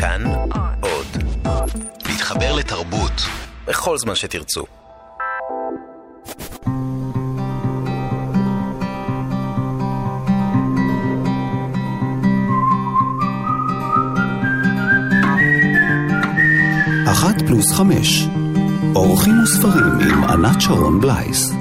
כאן עוד. להתחבר לתרבות בכל זמן שתרצו. אחת פלוס חמש. אורחים וספרים עם ענת שרון בלייס.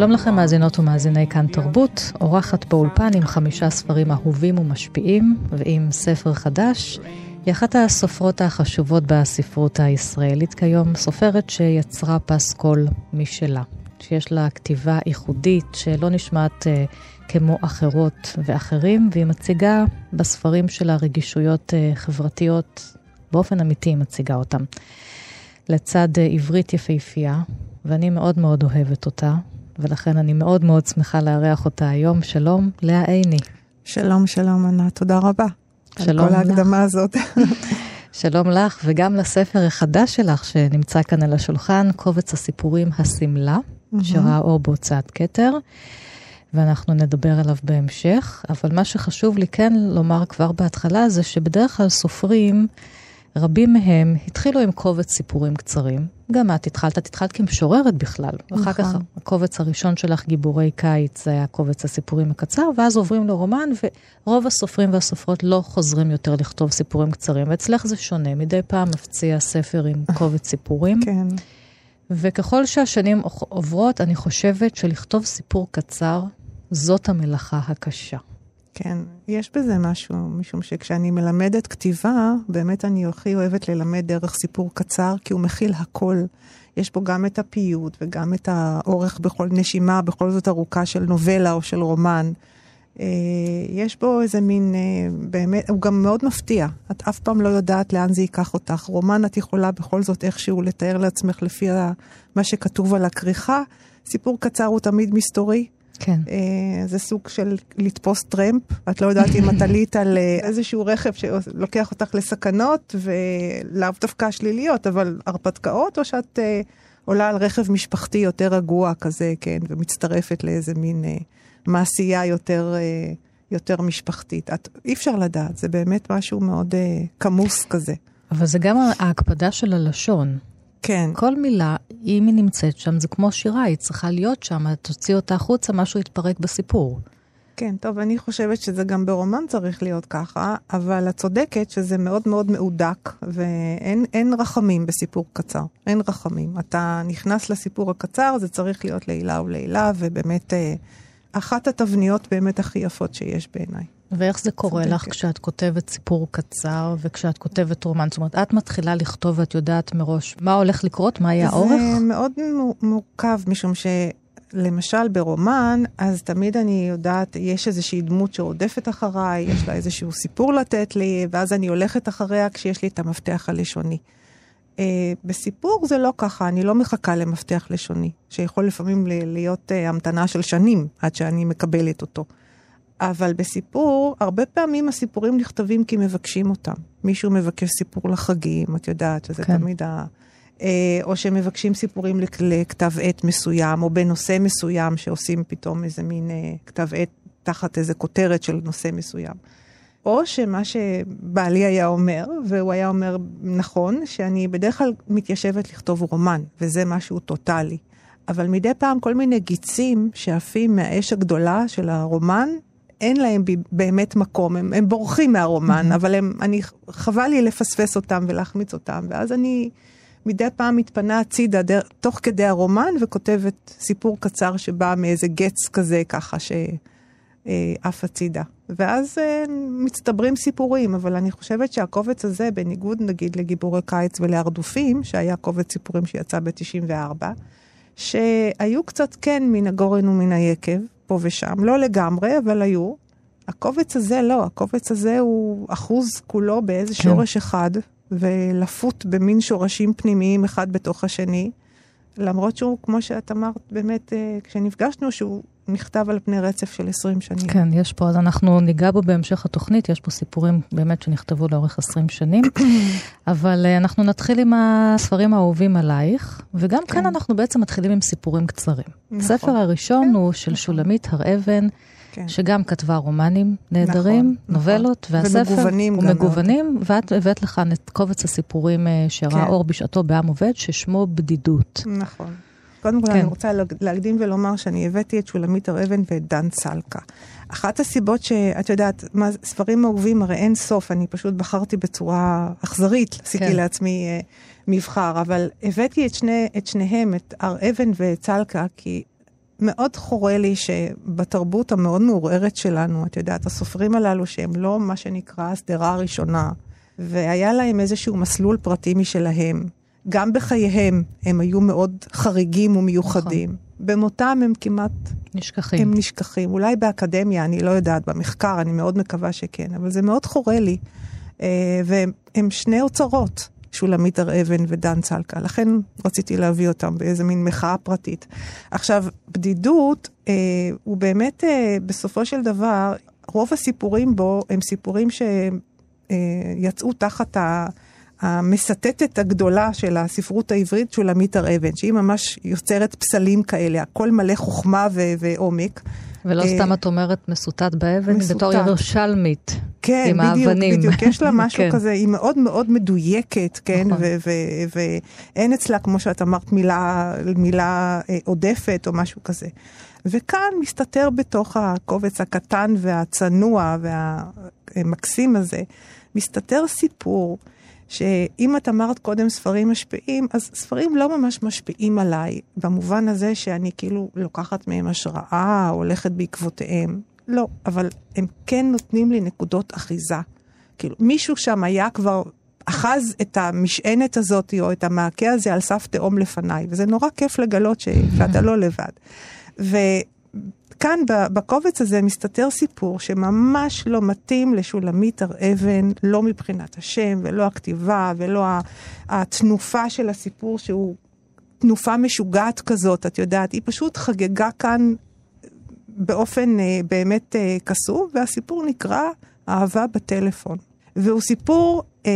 שלום לכם מאזינות ומאזיני כאן תרבות, אורחת באולפן עם חמישה ספרים אהובים ומשפיעים ועם ספר חדש. היא אחת הסופרות החשובות בספרות הישראלית כיום, סופרת שיצרה פסקול משלה, שיש לה כתיבה ייחודית שלא נשמעת uh, כמו אחרות ואחרים, והיא מציגה בספרים שלה רגישויות uh, חברתיות, באופן אמיתי היא מציגה אותם. לצד uh, עברית יפהפייה, ואני מאוד מאוד אוהבת אותה, ולכן אני מאוד מאוד שמחה לארח אותה היום. שלום, לאה עיני. שלום, שלום, ענת, תודה רבה. שלום על כל ההקדמה הזאת. שלום לך, וגם לספר החדש שלך שנמצא כאן על השולחן, קובץ הסיפורים השמלה, mm-hmm. שראה אור בהוצאת כתר, ואנחנו נדבר עליו בהמשך. אבל מה שחשוב לי כן לומר כבר בהתחלה זה שבדרך כלל סופרים, רבים מהם התחילו עם קובץ סיפורים קצרים. גם את התחלת, את התחלת כמשוררת בכלל. נכון. ואחר כך הקובץ הראשון שלך, גיבורי קיץ, זה היה קובץ הסיפורים הקצר, ואז עוברים לרומן, ורוב הסופרים והסופרות לא חוזרים יותר לכתוב סיפורים קצרים. ואצלך זה שונה, מדי פעם מפציע ספר עם קובץ סיפורים. כן. וככל שהשנים עוברות, אני חושבת שלכתוב סיפור קצר, זאת המלאכה הקשה. כן, יש בזה משהו, משום שכשאני מלמדת כתיבה, באמת אני הכי אוהבת ללמד דרך סיפור קצר, כי הוא מכיל הכל. יש בו גם את הפיוט וגם את האורך בכל נשימה, בכל זאת ארוכה של נובלה או של רומן. אה, יש בו איזה מין, אה, באמת, הוא גם מאוד מפתיע. את אף פעם לא יודעת לאן זה ייקח אותך. רומן את יכולה בכל זאת איכשהו לתאר לעצמך לפי מה שכתוב על הכריכה. סיפור קצר הוא תמיד מסתורי. כן. אה, זה סוג של לתפוס טרמפ, את לא יודעת אם את עלית על אה, איזשהו רכב שלוקח אותך לסכנות, ולאו דווקא שליליות, אבל הרפתקאות, או שאת אה, עולה על רכב משפחתי יותר רגוע כזה, כן, ומצטרפת לאיזה מין אה, מעשייה יותר... אה, יותר משפחתית. את, אי אפשר לדעת, זה באמת משהו מאוד אה, כמוס כזה. אבל זה גם ההקפדה של הלשון. כן. כל מילה, אם היא נמצאת שם, זה כמו שירה, היא צריכה להיות שם, תוציא אותה החוצה, משהו יתפרק בסיפור. כן, טוב, אני חושבת שזה גם ברומן צריך להיות ככה, אבל את צודקת שזה מאוד מאוד מהודק, ואין רחמים בסיפור קצר. אין רחמים. אתה נכנס לסיפור הקצר, זה צריך להיות לעילה ולעילה, ובאמת, אה, אחת התבניות באמת הכי יפות שיש בעיניי. ואיך זה קורה לך כשאת כותבת סיפור קצר וכשאת כותבת רומן? זאת אומרת, את מתחילה לכתוב ואת יודעת מראש מה הולך לקרות, מה יהיה האורך? זה מאוד מורכב, משום שלמשל ברומן, אז תמיד אני יודעת, יש איזושהי דמות שרודפת אחריי, יש לה איזשהו סיפור לתת לי, ואז אני הולכת אחריה כשיש לי את המפתח הלשוני. Uh, בסיפור זה לא ככה, אני לא מחכה למפתח לשוני, שיכול לפעמים להיות uh, המתנה של שנים עד שאני מקבלת אותו. אבל בסיפור, הרבה פעמים הסיפורים נכתבים כי מבקשים אותם. מישהו מבקש סיפור לחגים, את יודעת, שזה כן. תמיד ה... אה, או שמבקשים סיפורים לכתב עת מסוים, או בנושא מסוים, שעושים פתאום איזה מין אה, כתב עת תחת איזה כותרת של נושא מסוים. או שמה שבעלי היה אומר, והוא היה אומר נכון, שאני בדרך כלל מתיישבת לכתוב רומן, וזה משהו טוטאלי. אבל מדי פעם כל מיני גיצים שעפים מהאש הגדולה של הרומן, אין להם באמת מקום, הם, הם בורחים מהרומן. אבל הם, אני, חבל לי לפספס אותם ולהחמיץ אותם, ואז אני מדי פעם מתפנה הצידה דר, תוך כדי הרומן וכותבת סיפור קצר שבא מאיזה גץ כזה ככה שעף אה, הצידה. ואז אה, מצטברים סיפורים, אבל אני חושבת שהקובץ הזה, בניגוד נגיד לגיבורי קיץ ולהרדופים, שהיה קובץ סיפורים שיצא ב-94, שהיו קצת כן מן הגורן ומן היקב, פה ושם, לא לגמרי, אבל היו. הקובץ הזה לא, הקובץ הזה הוא אחוז כולו באיזה כן. שורש אחד, ולפות במין שורשים פנימיים אחד בתוך השני. למרות שהוא, כמו שאת אמרת, באמת, אה, כשנפגשנו, שהוא נכתב על פני רצף של 20 שנים. כן, יש פה, אז אנחנו ניגע בו בהמשך התוכנית, יש פה סיפורים באמת שנכתבו לאורך 20 שנים, אבל uh, אנחנו נתחיל עם הספרים האהובים עלייך, וגם כן. כאן אנחנו בעצם מתחילים עם סיפורים קצרים. נכון. הספר הראשון כן. הוא של נכון. שולמית הר אבן. כן. שגם כתבה רומנים נהדרים, נכון, נכון. נובלות, נכון. והספר ומגוונים הוא מגוונים, ואת הבאת לכאן את קובץ הסיפורים אה, שראה כן. אור בשעתו בעם עובד, ששמו בדידות. נכון. קודם כל כן. אני רוצה להקדים ולומר שאני הבאתי את שולמית הר אבן ואת דן צלקה. אחת הסיבות שאת יודעת, מה, ספרים אהובים הרי אין סוף, אני פשוט בחרתי בצורה אכזרית, עשיתי כן. לעצמי uh, מבחר, אבל הבאתי את, שני, את שניהם, את הר אבן ואת צלקה, כי מאוד חורה לי שבתרבות המאוד מעורערת שלנו, את יודעת, הסופרים הללו שהם לא מה שנקרא השדרה הראשונה, והיה להם איזשהו מסלול פרטי משלהם. גם בחייהם הם היו מאוד חריגים ומיוחדים. נכון. במותם הם כמעט... נשכחים. הם נשכחים. אולי באקדמיה, אני לא יודעת, במחקר, אני מאוד מקווה שכן, אבל זה מאוד חורה לי. אה, והם שני אוצרות. שולמית הר אבן ודן צלקה. לכן רציתי להביא אותם באיזה מין מחאה פרטית. עכשיו, בדידות אה, הוא באמת, אה, בסופו של דבר, רוב הסיפורים בו הם סיפורים שיצאו אה, תחת ה... המסטטת הגדולה של הספרות העברית, שולמית הר אבן, שהיא ממש יוצרת פסלים כאלה, הכל מלא חוכמה ו- ועומק. ולא אה, סתם את אומרת מסוטט באבן, מסוטט. בתור ירושלמית. כן, עם בדיוק, האבנים. בדיוק, יש לה משהו כן. כזה, היא מאוד מאוד מדויקת, כן, נכון. ואין אצלה, כמו שאת אמרת, מילה, מילה אה, עודפת או משהו כזה. וכאן מסתתר בתוך הקובץ הקטן והצנוע והמקסים הזה, מסתתר סיפור. שאם את אמרת קודם ספרים משפיעים, אז ספרים לא ממש משפיעים עליי, במובן הזה שאני כאילו לוקחת מהם השראה, הולכת בעקבותיהם. לא, אבל הם כן נותנים לי נקודות אחיזה. כאילו, מישהו שם היה כבר אחז את המשענת הזאת, או את המעקה הזה על סף תהום לפניי, וזה נורא כיף לגלות. שאתה לא לבד. ו... כאן בקובץ הזה מסתתר סיפור שממש לא מתאים לשולמית הר אבן, לא מבחינת השם ולא הכתיבה ולא התנופה של הסיפור שהוא תנופה משוגעת כזאת, את יודעת, היא פשוט חגגה כאן באופן אה, באמת אה, קסום, והסיפור נקרא אהבה בטלפון. והוא סיפור אה,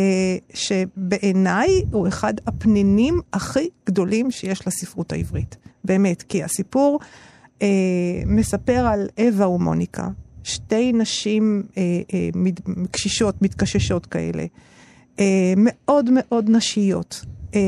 שבעיניי הוא אחד הפנינים הכי גדולים שיש לספרות העברית. באמת, כי הסיפור אה, מספר על אווה ומוניקה, שתי נשים אה, אה, קשישות, מתקששות כאלה, אה, מאוד מאוד נשיות. אה,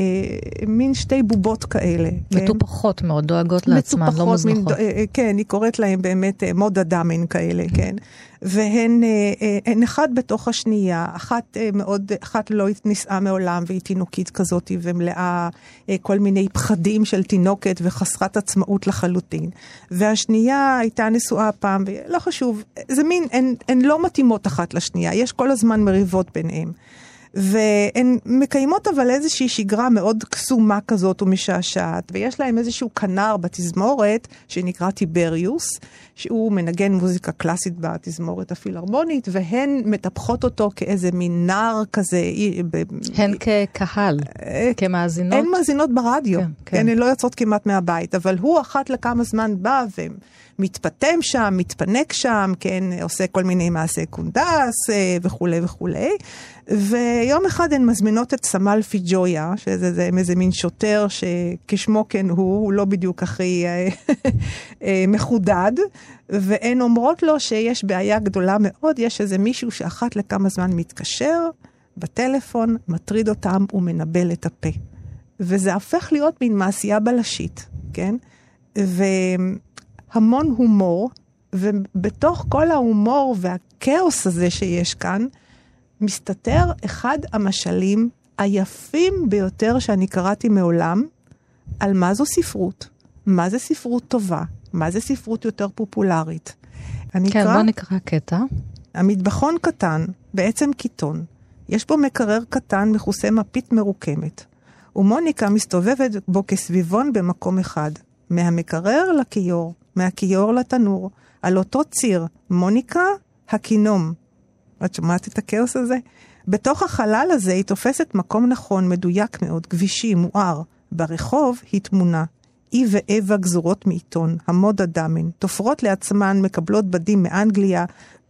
מין שתי בובות כאלה. כן? מטופחות כן? מאוד, דואגות לעצמן, לא מזנחות. אה, אה, כן, היא קוראת להם באמת אה, מודה דאמן כאלה, כן. והן אה, אה, אחד בתוך השנייה, אחת אה, מאוד, אחת לא נישאה מעולם והיא תינוקית כזאת ומלאה אה, כל מיני פחדים של תינוקת וחסרת עצמאות לחלוטין. והשנייה הייתה נשואה פעם, לא חשוב, זה מין, הן לא מתאימות אחת לשנייה, יש כל הזמן מריבות ביניהן. והן מקיימות אבל איזושהי שגרה מאוד קסומה כזאת ומשעשעת, ויש להם איזשהו כנר בתזמורת שנקרא טיבריוס, שהוא מנגן מוזיקה קלאסית בתזמורת הפילהרמונית, והן מטפחות אותו כאיזה מין נער כזה. הן כקהל, אה, כמאזינות? הן מאזינות ברדיו, כן, כן. הן לא יוצאות כמעט מהבית, אבל הוא אחת לכמה זמן בא ומתפטם שם, מתפנק שם, כן, עושה כל מיני מעשי קונדס אה, וכולי וכולי. ויום אחד הן מזמינות את סמל פיג'ויה, שזה זה, איזה מין שוטר שכשמו כן הוא, הוא לא בדיוק הכי אה, אה, מחודד, והן אומרות לו שיש בעיה גדולה מאוד, יש איזה מישהו שאחת לכמה זמן מתקשר בטלפון, מטריד אותם ומנבל את הפה. וזה הפך להיות מין מעשייה בלשית, כן? והמון הומור, ובתוך כל ההומור והכאוס הזה שיש כאן, מסתתר אחד המשלים היפים ביותר שאני קראתי מעולם על מה זו ספרות, מה זה ספרות טובה, מה זה ספרות יותר פופולרית. אני כן, אקרא... בוא נקרא קטע. המטבחון קטן, בעצם קיטון. יש בו מקרר קטן מכוסה מפית מרוקמת, ומוניקה מסתובבת בו כסביבון במקום אחד, מהמקרר לכיור, מהכיור לתנור, על אותו ציר, מוניקה, הכינום, את שומעת את הכאוס הזה? בתוך החלל הזה היא תופסת מקום נכון, מדויק מאוד, כבישי, מואר. ברחוב היא תמונה. אי ואווה גזורות מעיתון, המודה דמן, תופרות לעצמן, מקבלות בדים מאנגליה,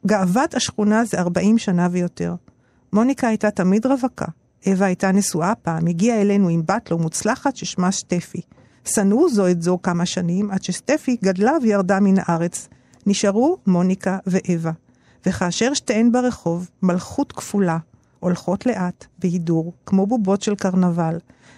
גאוות השכונה זה 40 שנה ויותר. מוניקה הייתה תמיד רווקה. אווה הייתה נשואה פעם, הגיעה אלינו עם בת לא מוצלחת ששמה שטפי. שנאו זו את זו כמה שנים, עד שסטפי גדלה וירדה מן הארץ. נשארו מוניקה ואווה. וכאשר שתיהן ברחוב, מלכות כפולה, הולכות לאט, בהידור, כמו בובות של קרנבל,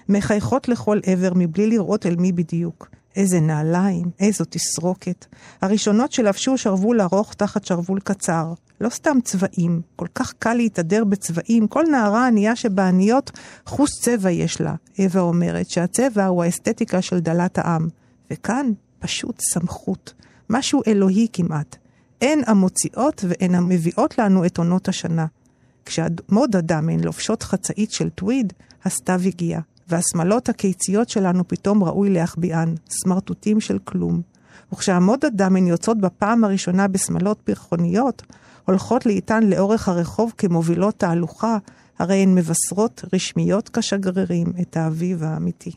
מחייכות לכל עבר מבלי לראות אל מי בדיוק. איזה נעליים, איזו תסרוקת. הראשונות שלבשו שרוול ארוך תחת שרוול קצר. לא סתם צבעים, כל כך קל להתהדר בצבעים, כל נערה ענייה שבעניות חוש צבע יש לה. אווה אומרת שהצבע הוא האסתטיקה של דלת העם. וכאן פשוט סמכות, משהו אלוהי כמעט. הן המוציאות והן המביאות לנו את עונות השנה. כשהמוד אדם הן לובשות חצאית של טוויד, הסתיו הגיע. והשמלות הקיציות שלנו פתאום ראוי להחביאן, סמרטוטים של כלום. וכשהמוד הדם הן יוצאות בפעם הראשונה בשמלות פרחוניות, הולכות לאיתן לאורך הרחוב כמובילות תהלוכה, הרי הן מבשרות רשמיות כשגרירים את האביב האמיתי.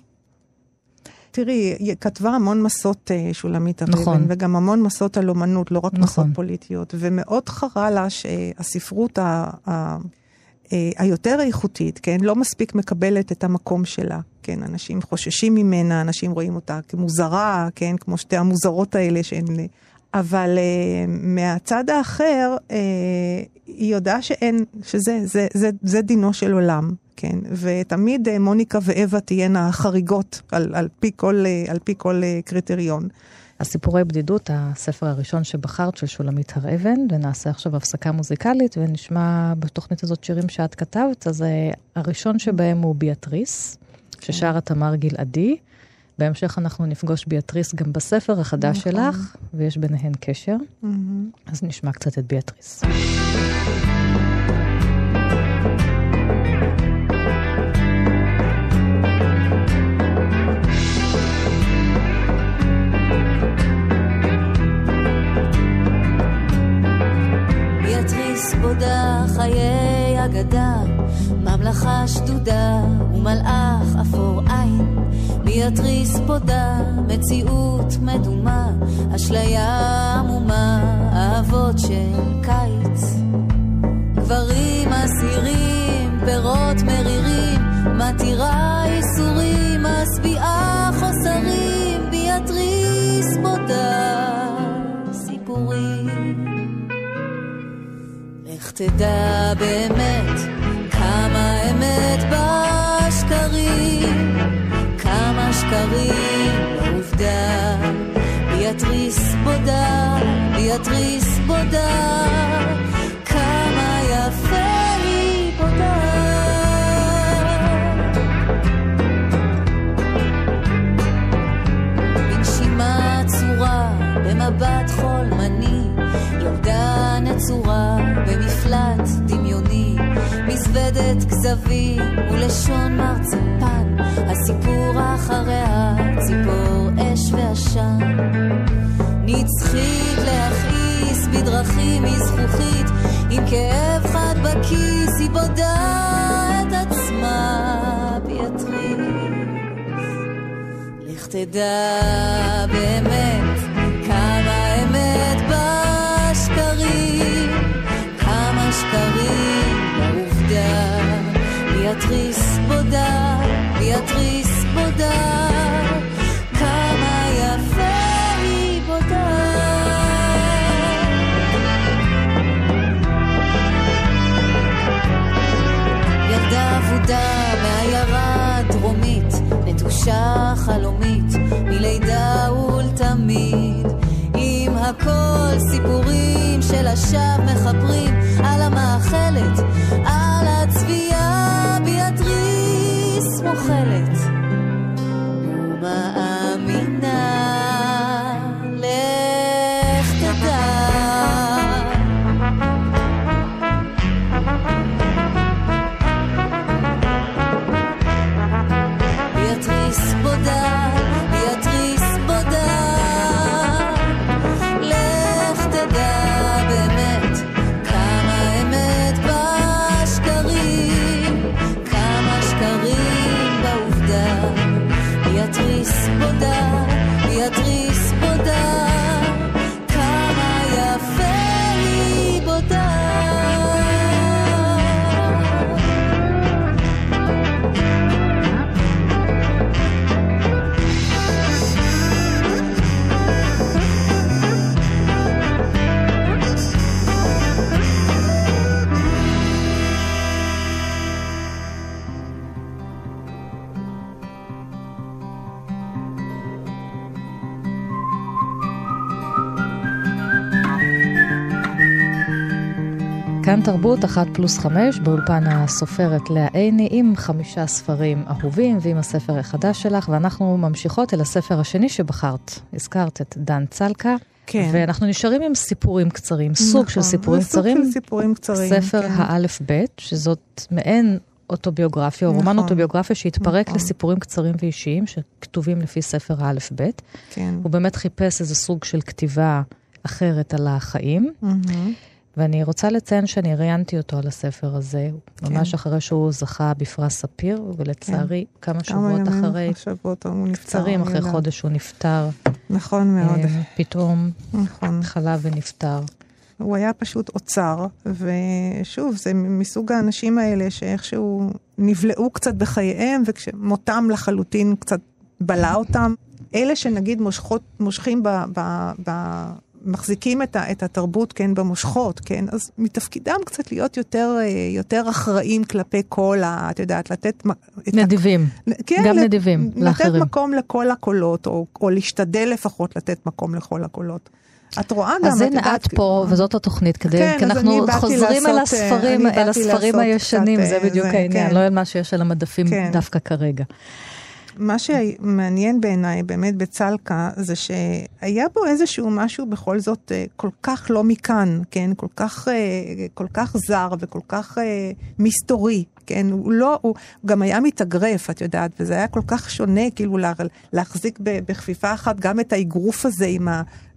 תראי, היא כתבה המון מסות אה, שולמית אבן, נכון. וגם המון מסות על אומנות, לא רק נכון. מסות פוליטיות, ומאוד חרה לה שהספרות ה... ה אה, היותר איכותית, כן, לא מספיק מקבלת את המקום שלה. כן, אנשים חוששים ממנה, אנשים רואים אותה כמוזרה, כן, כמו שתי המוזרות האלה שהן... אבל uh, מהצד האחר, uh, היא יודעה שאין, שזה זה, זה, זה דינו של עולם, כן? ותמיד uh, מוניקה ואווה תהיינה חריגות על, על פי כל, uh, על פי כל uh, קריטריון. הסיפורי בדידות, הספר הראשון שבחרת של שולמית הר אבן, ונעשה עכשיו הפסקה מוזיקלית, ונשמע בתוכנית הזאת שירים שאת כתבת. אז אה, הראשון שבהם הוא ביאטריס, ששרה תמר גלעדי. בהמשך אנחנו נפגוש ביאטריס גם בספר החדש נכון. שלך, ויש ביניהן קשר. Mm-hmm. אז נשמע קצת את ביאטריס. לכבודה חיי אגדה, ממלכה שדודה ומלאך אפור עין, מי יתריס מציאות מדומה, אשליה עמומה, אהבות של קיץ. גברים אסירים, פירות מרירים, מתירה תדע באמת כמה אמת בשקרים, כמה שקרים בעובדה. ביאטריס בודה, ביאטריס בודה, כזבים ולשון מרצפן, הסיפור אחריה ציפור אש ועשן. נצחית להכעיס בדרכים מזכוכית, עם כאב חד בכיס היא בודה את עצמה ביתריס. לך תדע באמת ביאטריס בודה, ביאטריס בודה, כמה יפה היא בודה. ילדה אבודה מעיירה דרומית, נטושה חלומית, מלידה ולתמיד. עם הכל סיפורים של השווא מחברים על המאכלת, על הצביעה ביאטריס מוכלת. כאן תרבות אחת פלוס חמש, באולפן הסופרת לאה עיני, עם חמישה ספרים אהובים ועם הספר החדש שלך, ואנחנו ממשיכות אל הספר השני שבחרת. הזכרת את דן צלקה. כן. ואנחנו נשארים עם סיפורים קצרים, סוג נכון, של סיפורים קצרים. סוג של סיפורים קצרים, ספר כן. האלף-בית, שזאת מעין אוטוביוגרפיה, או רומן נכון, אוטוביוגרפיה שהתפרק נכון. לסיפורים קצרים ואישיים, שכתובים לפי ספר האלף-בית. כן. הוא באמת חיפש איזה סוג של כתיבה אחרת על החיים. מהמם. ואני רוצה לציין שאני ראיינתי אותו על הספר הזה, כן. ממש אחרי שהוא זכה בפרס ספיר, ולצערי, כמה כמה שבועות אחרי, שבועות הוא נפטר. קצרים אחרי יודעת. חודש הוא נפטר, נכון מאוד, אה, פתאום נכון. חלה ונפטר. הוא היה פשוט אוצר, ושוב, זה מסוג האנשים האלה שאיכשהו נבלעו קצת בחייהם, וכשמותם לחלוטין קצת בלע אותם. אלה שנגיד מושכות, מושכים ב... ב, ב מחזיקים את, ה, את התרבות, כן, במושכות, כן, אז מתפקידם קצת להיות יותר, אה, יותר אחראים כלפי כל ה... את יודעת, לתת... את ה- נדיבים. כן, גם לת- נדיבים לאחרים. לתת מקום לכל הקולות, או, או להשתדל לפחות לתת מקום לכל הקולות. את רואה גם, אז את הנה יודעת, את פה, וזאת התוכנית, כדי, כן, כי אנחנו חוזרים אל לעשות, אה, הספרים, אל הספרים הישנים, קצת, זה אה, בדיוק זה, העניין, כן. לא אל מה שיש על המדפים כן. דווקא כרגע. מה שמעניין בעיניי באמת בצלקה, זה שהיה בו איזשהו משהו בכל זאת אה, כל כך לא מכאן, כן? כל כך, אה, כל כך זר וכל כך אה, מסתורי, כן? הוא לא, הוא גם היה מתאגרף, את יודעת, וזה היה כל כך שונה, כאילו לה, להחזיק בכפיפה אחת גם את האגרוף הזה עם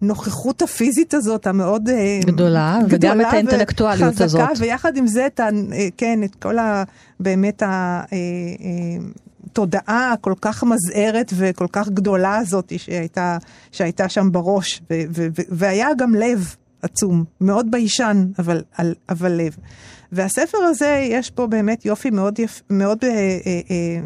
הנוכחות הפיזית הזאת המאוד אה, גדולה, וגם את האינטלקטואליות וחזקה, הזאת. ויחד עם זה, את ה, כן, את כל ה... באמת ה... התודעה הכל כך מזהרת וכל כך גדולה הזאת שהייתה, שהייתה שם בראש, ו- ו- ו- והיה גם לב עצום, מאוד ביישן, אבל, על- אבל לב. והספר הזה, יש פה באמת יופי מאוד, יפ, מאוד אה, אה, אה,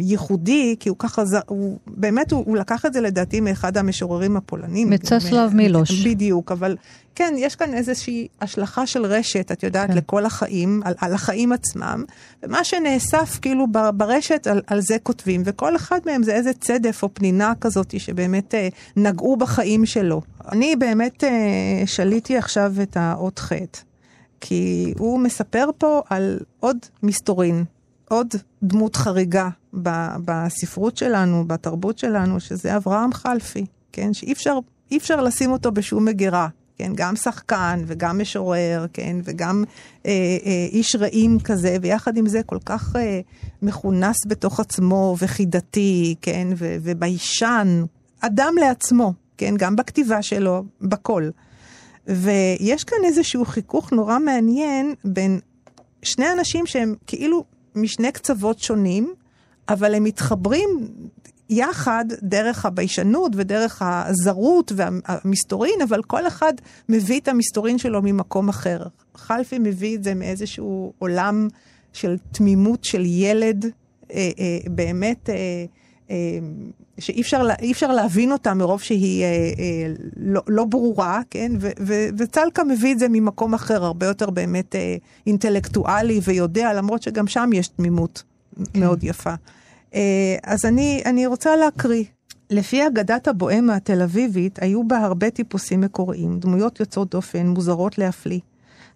ייחודי, כי הוא ככה, הוא, באמת הוא, הוא לקח את זה לדעתי מאחד המשוררים הפולנים. מצסלב מ- מילוש. בדיוק, אבל כן, יש כאן איזושהי השלכה של רשת, את יודעת, כן. לכל החיים, על, על החיים עצמם, ומה שנאסף כאילו ברשת, על, על זה כותבים, וכל אחד מהם זה איזה צדף או פנינה כזאת שבאמת אה, נגעו בחיים שלו. אני באמת אה, שליתי עכשיו את האות ח', כי הוא מספר פה על עוד מסתורין, עוד דמות חריגה ב- בספרות שלנו, בתרבות שלנו, שזה אברהם חלפי, כן? שאי אפשר, אפשר לשים אותו בשום מגירה. כן, גם שחקן וגם משורר, כן, וגם אה, אה, איש רעים כזה, ויחד עם זה כל כך אה, מכונס בתוך עצמו וחידתי, כן, ו- וביישן, אדם לעצמו, כן, גם בכתיבה שלו, בכל. ויש כאן איזשהו חיכוך נורא מעניין בין שני אנשים שהם כאילו משני קצוות שונים, אבל הם מתחברים יחד דרך הביישנות ודרך הזרות והמסתורין, אבל כל אחד מביא את המסתורין שלו ממקום אחר. חלפי מביא את זה מאיזשהו עולם של תמימות של ילד, אה, אה, באמת, אה, אה, שאי אפשר, אפשר להבין אותה מרוב שהיא אה, אה, לא, לא ברורה, כן? ו, ו, וצלקה מביא את זה ממקום אחר, הרבה יותר באמת אה, אינטלקטואלי ויודע, למרות שגם שם יש תמימות כן. מאוד יפה. אה, אז אני, אני רוצה להקריא. לפי אגדת הבוהמה התל אביבית, היו בה הרבה טיפוסים מקוריים, דמויות יוצאות דופן, מוזרות להפליא.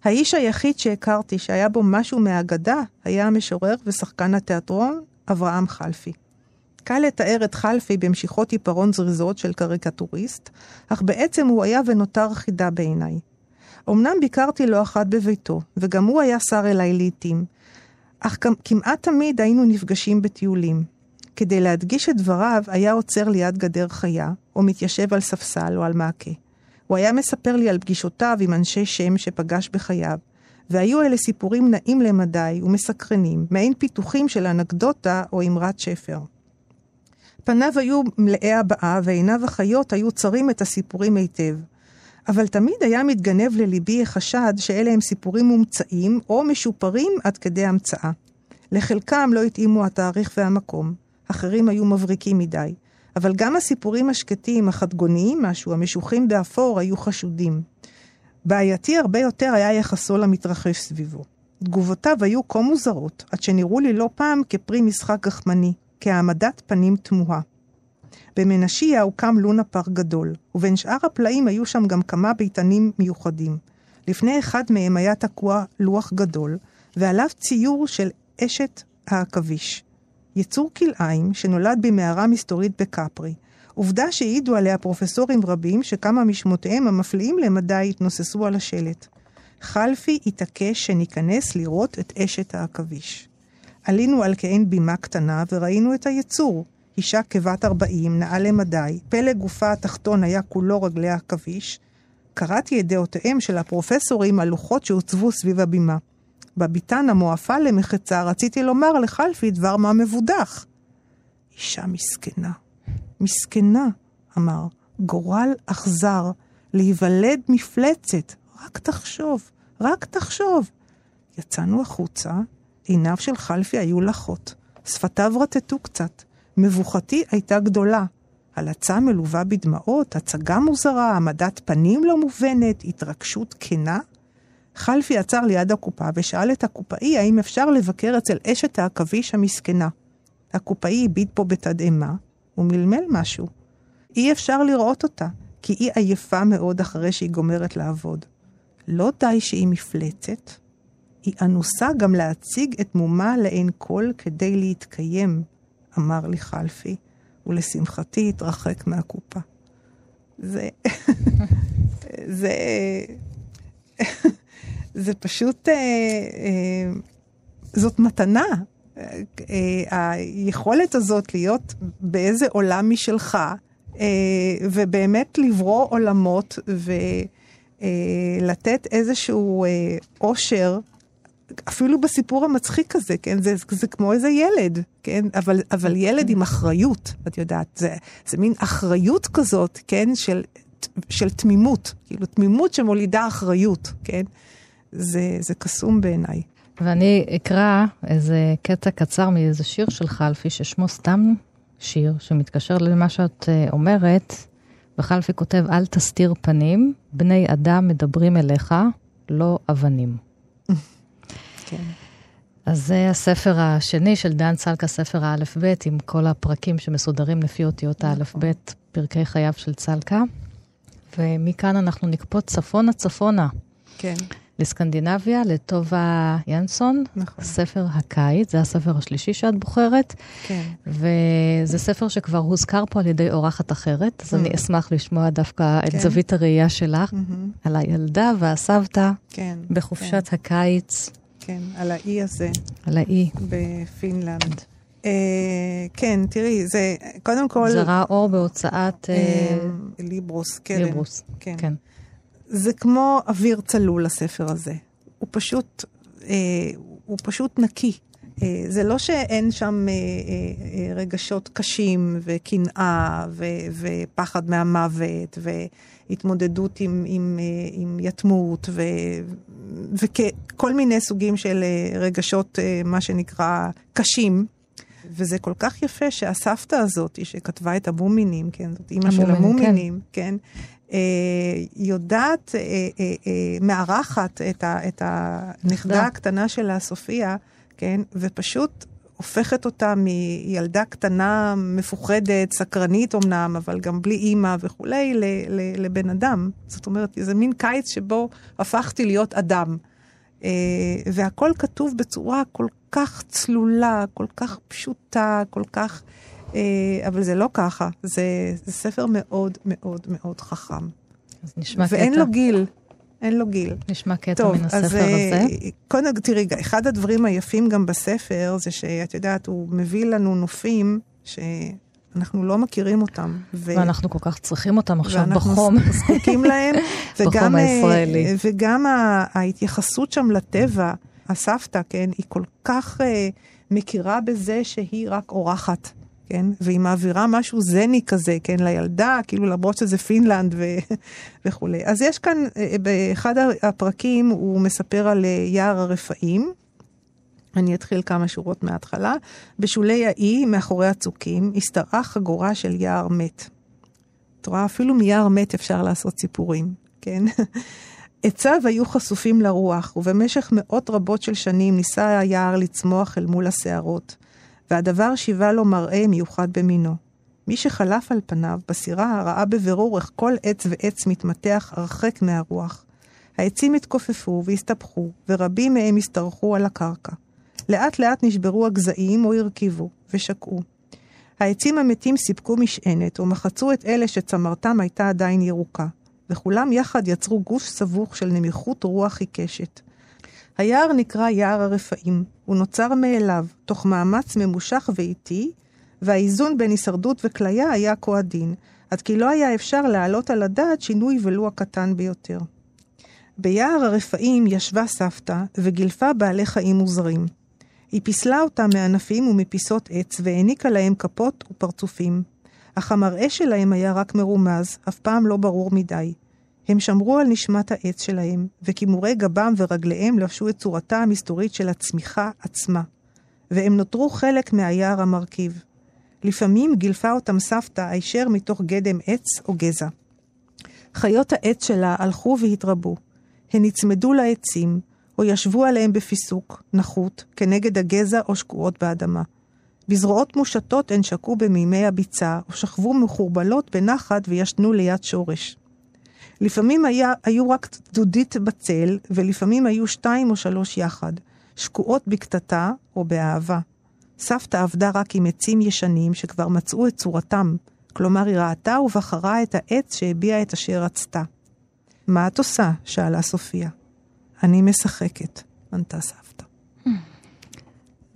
האיש היחיד שהכרתי שהיה בו משהו מהאגדה, היה המשורר ושחקן התיאטרון, אברהם חלפי. קל לתאר את חלפי במשיכות עיפרון זריזות של קריקטוריסט, אך בעצם הוא היה ונותר חידה בעיניי. אמנם ביקרתי לא אחת בביתו, וגם הוא היה שר אליי לעתים, אך כמעט תמיד היינו נפגשים בטיולים. כדי להדגיש את דבריו, היה עוצר ליד גדר חיה, או מתיישב על ספסל או על מעקה. הוא היה מספר לי על פגישותיו עם אנשי שם שפגש בחייו, והיו אלה סיפורים נעים למדי ומסקרנים, מעין פיתוחים של אנקדוטה או אמרת שפר. פניו היו מלאי הבעה ועיניו החיות היו צרים את הסיפורים היטב. אבל תמיד היה מתגנב לליבי החשד שאלה הם סיפורים מומצאים או משופרים עד כדי המצאה. לחלקם לא התאימו התאריך והמקום, אחרים היו מבריקים מדי, אבל גם הסיפורים השקטים, החדגוניים משהו, המשוחים באפור, היו חשודים. בעייתי הרבה יותר היה יחסו למתרחש סביבו. תגובותיו היו כה מוזרות, עד שנראו לי לא פעם כפרי משחק גחמני, כהעמדת פנים תמוהה. במנשיה הוקם לונה פארק גדול, ובין שאר הפלאים היו שם גם כמה ביתנים מיוחדים. לפני אחד מהם היה תקוע לוח גדול, ועליו ציור של אשת העכביש. יצור כלאיים שנולד במערה מסתורית בקפרי. עובדה שהעידו עליה פרופסורים רבים שכמה משמותיהם המפליאים למדי התנוססו על השלט. חלפי התעקש שניכנס לראות את אשת העכביש. עלינו על כעין בימה קטנה וראינו את היצור. אישה כבת ארבעים, נאה למדי, פלא גופה התחתון היה כולו רגלי עכביש. קראתי את דעותיהם של הפרופסורים על לוחות שהוצבו סביב הבימה. בביתן המועפה למחצה רציתי לומר לחלפי דבר מה מבודח. אישה מסכנה, מסכנה, אמר, גורל אכזר, להיוולד מפלצת, רק תחשוב, רק תחשוב. יצאנו החוצה, עיניו של חלפי היו לחות, שפתיו רטטו קצת, מבוכתי הייתה גדולה. הלצה מלווה בדמעות, הצגה מוזרה, העמדת פנים לא מובנת, התרגשות כנה. חלפי עצר ליד הקופה ושאל את הקופאי האם אפשר לבקר אצל אשת העכביש המסכנה. הקופאי הביט פה בתדהמה, ומלמל משהו. אי אפשר לראות אותה, כי היא עייפה מאוד אחרי שהיא גומרת לעבוד. לא די שהיא מפלצת, היא אנוסה גם להציג את מומה לעין כל כדי להתקיים, אמר לי חלפי, ולשמחתי התרחק מהקופה. זה... זה... זה פשוט... אה, אה, זאת מתנה. אה, היכולת הזאת להיות באיזה עולם משלך, ובאמת לברוא עולמות ולתת איזשהו אושר אפילו בסיפור המצחיק הזה, כן? זה, זה כמו איזה ילד, כן? אבל, אבל ילד עם אחריות, את יודעת, זה, זה מין אחריות כזאת, כן? של, של תמימות, כאילו תמימות שמולידה אחריות, כן? זה, זה קסום בעיניי. ואני אקרא איזה קטע קצר מאיזה שיר של חלפי, ששמו סתם שיר, שמתקשר למה שאת אה, אומרת, וחלפי כותב, אל תסתיר פנים, בני אדם מדברים אליך, לא אבנים. כן. אז זה הספר השני של דן צלקה, ספר האלף-בית, עם כל הפרקים שמסודרים לפי אותיות נכון. האלף-בית, פרקי חייו של צלקה. ומכאן אנחנו נקפוץ צפונה-צפונה. כן. לסקנדינביה, לטובה ינסון, נכון. ספר הקיץ, זה הספר השלישי שאת בוחרת. כן. וזה ספר שכבר הוזכר פה על ידי אורחת אחרת, אז mm. אני אשמח לשמוע דווקא כן. את זווית הראייה שלך, mm-hmm. על הילדה והסבתא כן, בחופשת כן. הקיץ. כן, על האי הזה. על האי. בפינלנד. Uh, כן, תראי, זה קודם כל... זה ראה אור בהוצאת... Uh, ליברוס, כן. ליברוס, כן. כן. זה כמו אוויר צלול, הספר הזה. הוא פשוט, uh, הוא פשוט נקי. Uh, זה לא שאין שם uh, uh, רגשות קשים וקנאה ו- ופחד מהמוות והתמודדות עם, עם, uh, עם יתמות ו- וכל מיני סוגים של אה, רגשות, אה, מה שנקרא, קשים. וזה כל כך יפה שהסבתא הזאת, שכתבה את המומינים, כן, זאת אימא של המומינים, כן, כן אה, יודעת, אה, אה, אה, מארחת את, ה, את הנכדה הקטנה שלה, סופיה, כן, ופשוט הופכת אותה מילדה קטנה, מפוחדת, סקרנית אמנם, אבל גם בלי אימא וכולי, לבן אדם. זאת אומרת, זה מין קיץ שבו הפכתי להיות אדם. Uh, והכל כתוב בצורה כל כך צלולה, כל כך פשוטה, כל כך... Uh, אבל זה לא ככה, זה, זה ספר מאוד מאוד מאוד חכם. אז נשמע קטע. ואין לו גיל. אין לו גיל. נשמע קטע טוב, מן הספר אז, אה, הזה. קודם, תראי, אחד הדברים היפים גם בספר זה שאת יודעת, הוא מביא לנו נופים שאנחנו לא מכירים אותם. ו... ואנחנו כל כך צריכים אותם עכשיו בחום. ואנחנו זקוקים להם. בחום אה, הישראלי. וגם ההתייחסות שם לטבע, הסבתא, כן, היא כל כך uh, מכירה בזה שהיא רק אורחת. כן? והיא מעבירה משהו זני כזה, כן? לילדה, כאילו למרות שזה פינלנד ו... וכולי. אז יש כאן, אה, באחד הפרקים הוא מספר על אה, יער הרפאים. אני אתחיל כמה שורות מההתחלה. בשולי האי, מאחורי הצוקים, השתרעה חגורה של יער מת. את רואה, אפילו מיער מת אפשר לעשות סיפורים, כן? עציו היו חשופים לרוח, ובמשך מאות רבות של שנים ניסה היער לצמוח אל מול הסערות. והדבר שיווה לו מראה מיוחד במינו. מי שחלף על פניו בסירה ראה בבירור איך כל עץ ועץ מתמתח הרחק מהרוח. העצים התכופפו והסתבכו, ורבים מהם השתרכו על הקרקע. לאט לאט נשברו הגזעים או הרכיבו, ושקעו. העצים המתים סיפקו משענת, ומחצו את אלה שצמרתם הייתה עדיין ירוקה, וכולם יחד יצרו גוש סבוך של נמיכות רוח עיקשת. היער נקרא יער הרפאים, הוא נוצר מאליו, תוך מאמץ ממושך ואיטי, והאיזון בין הישרדות וכליה היה כה עדין, עד כי לא היה אפשר להעלות על הדעת שינוי ולו הקטן ביותר. ביער הרפאים ישבה סבתא וגילפה בעלי חיים מוזרים. היא פיסלה אותם מענפים ומפיסות עץ והעניקה להם כפות ופרצופים. אך המראה שלהם היה רק מרומז, אף פעם לא ברור מדי. הם שמרו על נשמת העץ שלהם, וכימורי גבם ורגליהם לבשו את צורתה המסתורית של הצמיחה עצמה. והם נותרו חלק מהיער המרכיב. לפעמים גילפה אותם סבתא הישר מתוך גדם עץ או גזע. חיות העץ שלה הלכו והתרבו. הן נצמדו לעצים, או ישבו עליהם בפיסוק, נחות, כנגד הגזע או שקועות באדמה. בזרועות מושטות הן שקעו במימי הביצה, או שכבו מחורבלות בנחת וישנו ליד שורש. לפעמים היה, היו רק דודית בצל, ולפעמים היו שתיים או שלוש יחד, שקועות בקטטה או באהבה. סבתא עבדה רק עם עצים ישנים שכבר מצאו את צורתם, כלומר היא ראתה ובחרה את העץ שהביע את אשר רצתה. מה את עושה? שאלה סופיה. אני משחקת, ענתה סבתא.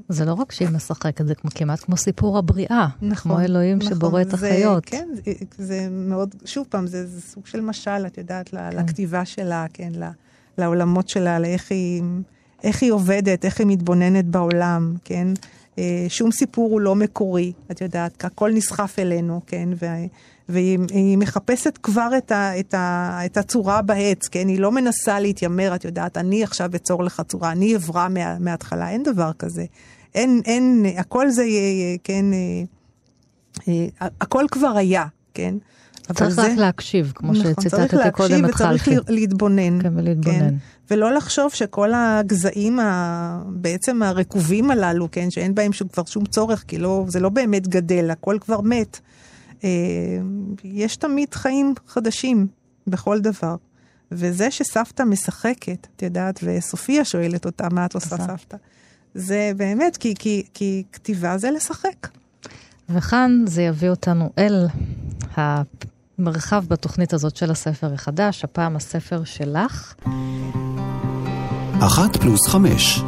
זה לא רק שהיא משחקת, זה כמעט כמו סיפור הבריאה. נכון. כמו אלוהים נכון, שבורא את החיות. כן, זה, זה מאוד, שוב פעם, זה, זה סוג של משל, את יודעת, ל- לכתיבה שלה, כן, לעולמות שלה, לאיך היא, איך היא עובדת, איך היא מתבוננת בעולם, כן. אה, שום סיפור הוא לא מקורי, את יודעת, הכל נסחף אלינו, כן, וה- והיא היא מחפשת כבר את, ה, את, ה, את הצורה בעץ, כן? היא לא מנסה להתיימר, את יודעת, אני עכשיו אצור לך צורה, אני אברא מה, מההתחלה, אין דבר כזה. אין, אין, הכל זה, יהיה, כן, אה, אה, הכל כבר היה, כן? צריך רק להקשיב, כמו נכון, צריך שציטטתי להקשיב קודם את וצריך חלפי. ל- להתבונן. כן, ולהתבונן. ולא לחשוב שכל הגזעים ה... בעצם הרקובים הללו, כן, שאין בהם כבר שום צורך, כי לא, זה לא באמת גדל, הכל כבר מת. אה, יש תמיד חיים חדשים בכל דבר. וזה שסבתא משחקת, את יודעת, וסופיה שואלת אותה, מה את עושה. סבתא? זה באמת, כי, כי, כי כתיבה זה לשחק. וכאן זה יביא אותנו אל המרחב בתוכנית הזאת של הספר החדש, הפעם הספר שלך. אחת פלוס חמש.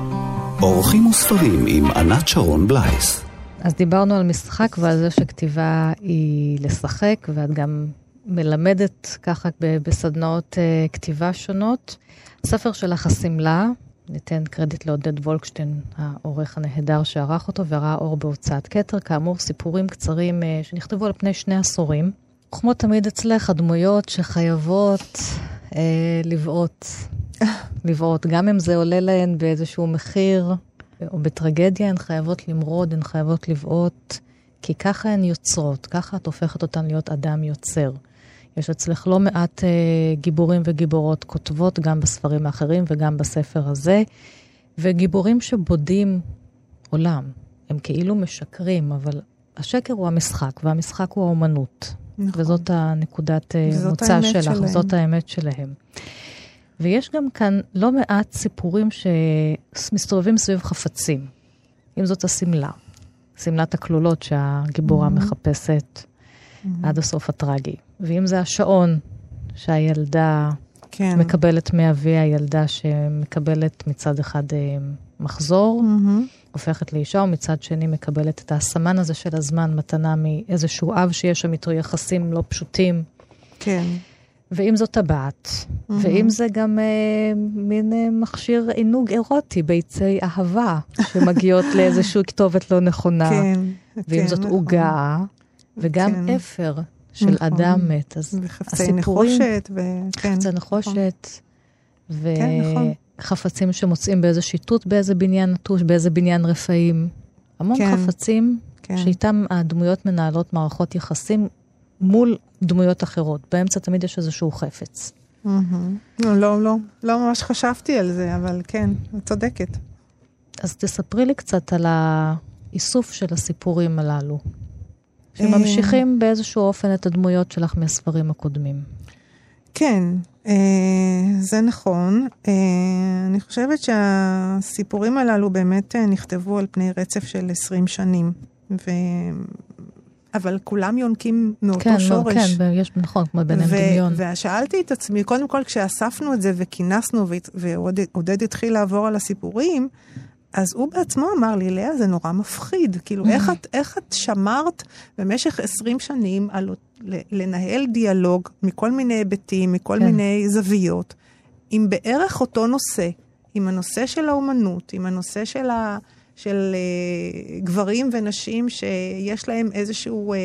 אורחים וספרים עם ענת שרון בלייס. אז דיברנו על משחק ועל זה שכתיבה היא לשחק, ואת גם מלמדת ככה בסדנאות uh, כתיבה שונות. הספר שלך, השמלה, ניתן קרדיט לעודד וולקשטיין, העורך הנהדר שערך אותו, וראה אור בהוצאת כתר. כאמור, סיפורים קצרים uh, שנכתבו על פני שני עשורים. כמו תמיד אצלך, הדמויות שחייבות uh, לבעוט, לבעוט, גם אם זה עולה להן באיזשהו מחיר. או בטרגדיה הן חייבות למרוד, הן חייבות לבעוט, כי ככה הן יוצרות, ככה את הופכת אותן להיות אדם יוצר. יש אצלך לא מעט אה, גיבורים וגיבורות כותבות, גם בספרים האחרים וגם בספר הזה, וגיבורים שבודים עולם. הם כאילו משקרים, אבל השקר הוא המשחק, והמשחק הוא האומנות. נכון. וזאת הנקודת אה, וזאת מוצא שלך, שלהם. וזאת האמת שלהם. ויש גם כאן לא מעט סיפורים שמסתובבים סביב חפצים. אם זאת השמלה, שמלת הכלולות שהגיבורה מחפשת עד הסוף הטרגי. ואם זה השעון שהילדה כן. מקבלת מאביה, ילדה שמקבלת מצד אחד אה, מחזור, מהמם. הופכת לאישה, ומצד שני מקבלת את הסמן הזה של הזמן, מתנה מאיזשהו אב שיש שם איתו יחסים לא פשוטים. כן. ואם זאת טבעת, ואם זה גם אה, מין אה, מכשיר עינוג אירוטי, ביצי אהבה, שמגיעות לאיזושהי כתובת לא נכונה. כן. ואם כן, זאת נכון. עוגה, וגם כן. אפר של נכון. אדם מת. אז וחפצי הסיפורים, נחושת, וכן. חפצי נחושת, כן, נכון. וחפצים שמוצאים באיזה שיטוט באיזה בניין נטוש, באיזה בניין רפאים. המון כן. חפצים כן. שאיתם הדמויות מנהלות מערכות יחסים מול דמויות אחרות. באמצע תמיד יש איזשהו חפץ. לא, לא, לא, לא ממש חשבתי על זה, אבל כן, את צודקת. אז תספרי לי קצת על האיסוף של הסיפורים הללו, שממשיכים באיזשהו אופן את הדמויות שלך מהספרים הקודמים. כן, זה נכון. Uh, אני חושבת שהסיפורים הללו באמת uh, נכתבו על פני רצף של 20 שנים. ו... אבל כולם יונקים מאותו כן, שורש. לא, כן, יש, נכון, כמו ביניהם דמיון. ושאלתי את עצמי, קודם כל כשאספנו את זה וכינסנו ועודד התחיל לעבור על הסיפורים, אז הוא בעצמו אמר לי, לאה, זה נורא מפחיד. כאילו. איך, את, איך את שמרת במשך 20 שנים על לנהל דיאלוג מכל מיני היבטים, מכל כן. מיני זוויות, עם בערך אותו נושא, עם הנושא של האומנות, עם הנושא של, ה, של uh, גברים ונשים שיש להם איזשהו... uh,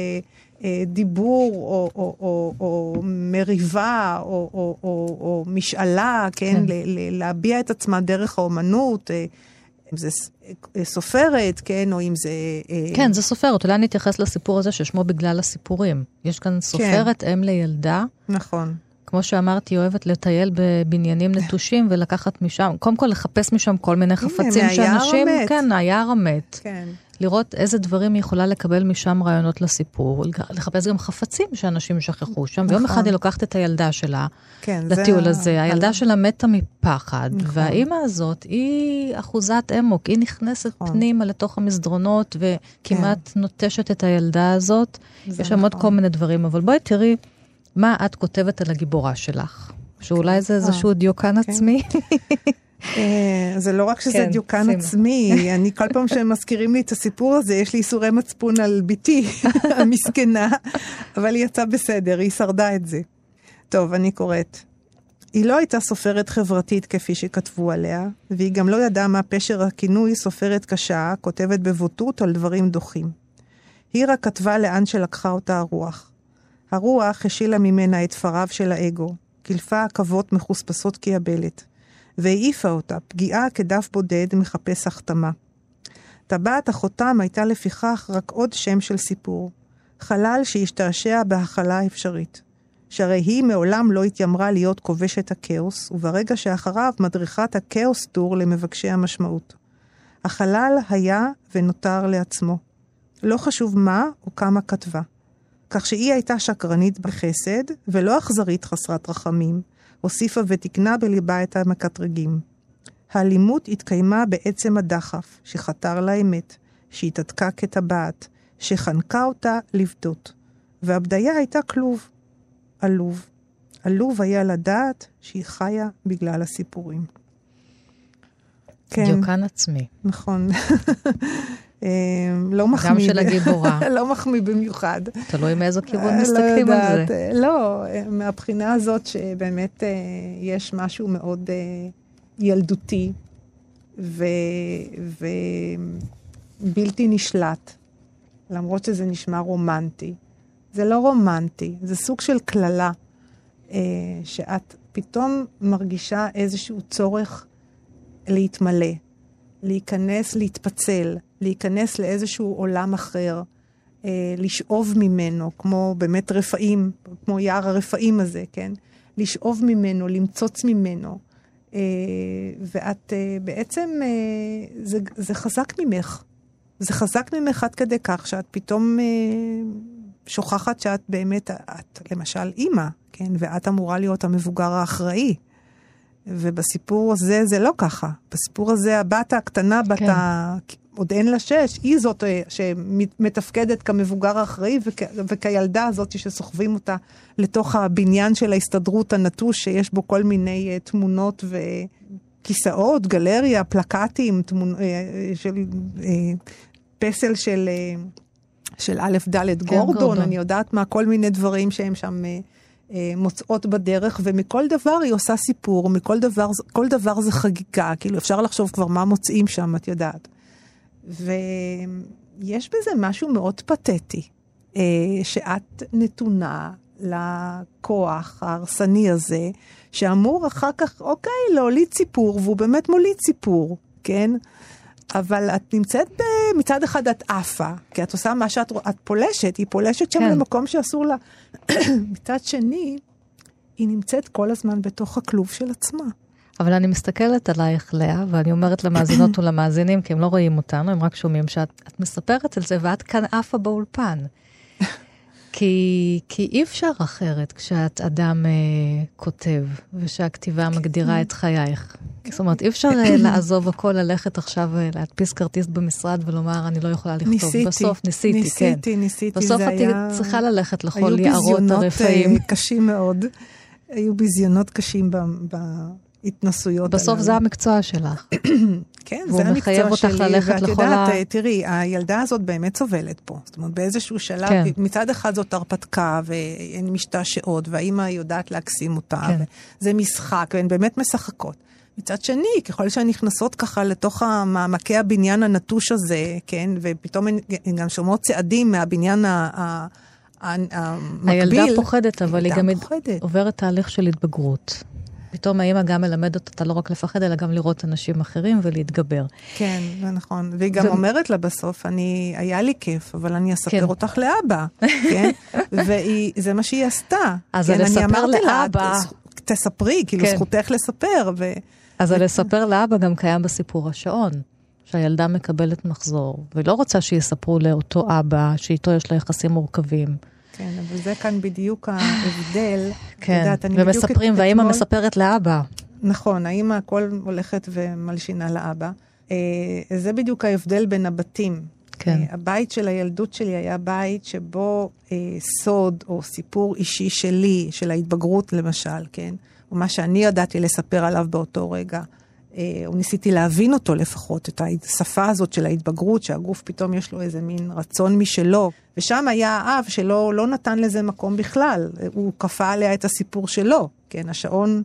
דיבור או, או, או, או מריבה או, או, או, או משאלה, כן, כן. ל, ל, להביע את עצמה דרך האומנות, אם זה סופרת, כן, או אם זה... אה, כן, זה סופרת. אולי אני אתייחס לסיפור הזה ששמו בגלל הסיפורים. יש כאן כן. סופרת, כן. אם לילדה. נכון. כמו שאמרתי, אוהבת לטייל בבניינים נטושים ולקחת משם, קודם כל לחפש משם כל מיני חפצים שאנשים... הנה, מהיער המת. כן, מהיער המת. כן. לראות איזה דברים היא יכולה לקבל משם רעיונות לסיפור, לחפש גם חפצים שאנשים שכחו שם. נכון. ויום אחד היא לוקחת את הילדה שלה כן, לטיול זה... הזה, הילדה על... שלה מתה מפחד, נכון. והאימא הזאת היא אחוזת אמוק, היא נכנסת נכון. פנימה לתוך המסדרונות וכמעט כן. נוטשת את הילדה הזאת. יש שם נכון. עוד כל מיני דברים, אבל בואי תראי מה את כותבת על הגיבורה שלך. שאולי זה איזשהו אה, דיוקן כן. עצמי. אה, זה לא רק שזה כן, דיוקן עצמי, אני כל פעם שהם מזכירים לי את הסיפור הזה, יש לי איסורי מצפון על בתי המסכנה, אבל היא יצאה בסדר, היא שרדה את זה. טוב, אני קוראת. היא לא הייתה סופרת חברתית כפי שכתבו עליה, והיא גם לא ידעה מה פשר הכינוי סופרת קשה, כותבת בבוטות על דברים דוחים. היא רק כתבה לאן שלקחה אותה הרוח. הרוח השילה ממנה את תפריו של האגו, קילפה עכבות מחוספסות כיבלת. והעיפה אותה, פגיעה כדף בודד מחפש החתמה. טבעת החותם הייתה לפיכך רק עוד שם של סיפור, חלל שהשתעשע בהכלה אפשרית. שהרי היא מעולם לא התיימרה להיות כובשת הכאוס, וברגע שאחריו מדריכת הכאוס טור למבקשי המשמעות. החלל היה ונותר לעצמו. לא חשוב מה או כמה כתבה. כך שהיא הייתה שקרנית בחסד, ולא אכזרית חסרת רחמים, הוסיפה ותיקנה בליבה את המקטרגים. האלימות התקיימה בעצם הדחף, שחתר לאמת, שהתעתקה כטבעת, שחנקה אותה לבדות. והבדיה הייתה כלוב, עלוב. עלוב היה לדעת שהיא חיה בגלל הסיפורים. כן. דיוקן עצמי. נכון. אה, לא מחמיא. גם של הגיבורה. לא מחמיא במיוחד. תלוי מאיזה כיוון אה, לא מסתכלים על זה. לא, מהבחינה הזאת שבאמת אה, יש משהו מאוד ילדותי ובלתי נשלט, למרות שזה נשמע רומנטי. זה לא רומנטי, זה סוג של קללה, שאת פתאום מרגישה איזשהו צורך להתמלא, להיכנס, להתפצל. להיכנס לאיזשהו עולם אחר, אה, לשאוב ממנו, כמו באמת רפאים, כמו יער הרפאים הזה, כן? לשאוב ממנו, למצוץ ממנו. אה, ואת אה, בעצם, אה, זה, זה חזק ממך. זה חזק ממך עד כדי כך שאת פתאום אה, שוכחת שאת באמת, את למשל אימא, כן? ואת אמורה להיות המבוגר האחראי. ובסיפור הזה זה לא ככה. בסיפור הזה הבת הקטנה, בת כן. ה... עוד אין לה שש, היא זאת אה, שמתפקדת כמבוגר האחראי וכ, וכילדה הזאת שסוחבים אותה לתוך הבניין של ההסתדרות הנטוש, שיש בו כל מיני uh, תמונות וכיסאות, גלריה, פלקטים, תמונ... uh, של פסל של, של א' ד' כן, גורדון, גורדון, אני יודעת מה, כל מיני דברים שהם שם... Uh, מוצאות בדרך, ומכל דבר היא עושה סיפור, מכל דבר, כל דבר זה חגיגה, כאילו אפשר לחשוב כבר מה מוצאים שם, את יודעת. ויש בזה משהו מאוד פתטי, אה, שאת נתונה לכוח ההרסני הזה, שאמור אחר כך, אוקיי, להוליד סיפור, והוא באמת מוליד סיפור, כן? אבל את נמצאת ב... מצד אחד את עפה, כי את עושה מה שאת... את פולשת, היא פולשת שם כן. למקום שאסור לה. מצד שני, היא נמצאת כל הזמן בתוך הכלוב של עצמה. אבל אני מסתכלת עלייך, לאה, ואני אומרת למאזינות ולמאזינים, כי הם לא רואים אותנו, הם רק שומעים שאת מספרת על זה, ואת כאן עפה באולפן. כי, כי אי אפשר אחרת כשאת אדם אה, כותב, ושהכתיבה מגדירה את חייך. זאת אומרת, אי אפשר אה, לעזוב הכל, ללכת עכשיו, אה, להדפיס כרטיס במשרד ולומר, אני לא יכולה לכתוב. ניסיתי. בסוף ניסיתי, ניסיתי, כן. ניסיתי, ניסיתי, בסוף את היה... צריכה ללכת לכל היו יערות ביזיונות הרפאים. אה, קשים מאוד. היו ביזיונות קשים ב- בהתנסויות בסוף הללו. זה המקצוע שלך. כן, והוא זה המקצוע מחייב אותך שלי, ללכת ואת לכל יודעת, ה- אה, תראי, הילדה הזאת באמת סובלת פה. זאת אומרת, באיזשהו שלב, כן. מצד אחד זאת הרפתקה, והן משתעשעות, והאימא יודעת להקסים אותה, כן. זה משחק, והן באמת משחקות. מצד שני, ככל שהן נכנסות ככה לתוך מעמקי הבניין הנטוש הזה, כן, ופתאום הן גם שומעות צעדים מהבניין ה- המקביל. הילדה פוחדת, אבל היא גם פוחדת. עוברת תהליך של התבגרות. פתאום האמא גם מלמדת אותה לא רק לפחד, אלא גם לראות אנשים אחרים ולהתגבר. כן, זה נכון. והיא גם ו- אומרת לה בסוף, אני, היה לי כיף, אבל אני אספר כן. אותך לאבא, כן? וזה מה שהיא עשתה. אז כן, זה אני לספר לה, לאבא. "ת- תספרי, כאילו, כן. זכותך לספר. ו... אז הלספר לאבא גם קיים בסיפור השעון, שהילדה מקבלת מחזור, ולא רוצה שיספרו לאותו אבא שאיתו יש לה יחסים מורכבים. כן, אבל זה כאן בדיוק ההבדל. כן, יודעת, ומספרים, והאימא אתמול- מספרת לאבא. נכון, האמא הכל הולכת ומלשינה לאבא. אה, זה בדיוק ההבדל בין הבתים. כן. אה, הבית של הילדות שלי היה בית שבו אה, סוד או סיפור אישי שלי, של ההתבגרות למשל, כן? או מה שאני ידעתי לספר עליו באותו רגע, או ניסיתי להבין אותו לפחות, את השפה הזאת של ההתבגרות, שהגוף פתאום יש לו איזה מין רצון משלו. ושם היה האב שלא לא נתן לזה מקום בכלל, הוא כפה עליה את הסיפור שלו, כן? השעון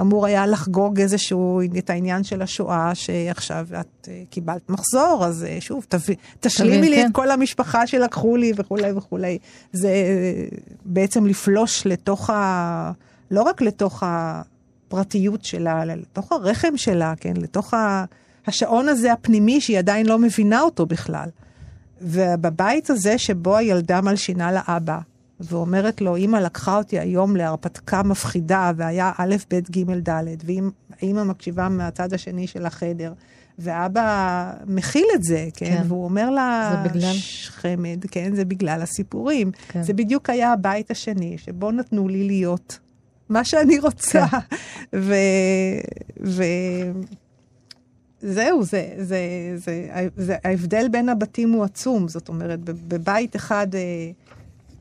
אמור היה לחגוג איזשהו, את העניין של השואה, שעכשיו את אה, קיבלת מחזור, אז אה, שוב, תשלימי תבין, לי כן. את כל המשפחה שלקחו לי וכולי וכולי. זה אה, בעצם לפלוש לתוך ה... לא רק לתוך הפרטיות שלה, לתוך הרחם שלה, כן? לתוך ה... השעון הזה הפנימי שהיא עדיין לא מבינה אותו בכלל. ובבית הזה שבו הילדה מלשינה לאבא, ואומרת לו, אמא לקחה אותי היום להרפתקה מפחידה, והיה א', ב', ג', ד', ואמא מקשיבה מהצד השני של החדר, ואבא מכיל את זה, כן? כן. והוא אומר לה, זה בגלל? "ש- חמד, כן? זה בגלל הסיפורים. כן. זה בדיוק היה הבית השני, שבו נתנו לי להיות מה שאני רוצה. כן. ו... ו... זהו, זה, זה, זה, זה, ההבדל בין הבתים הוא עצום. זאת אומרת, בב- בבית אחד אה,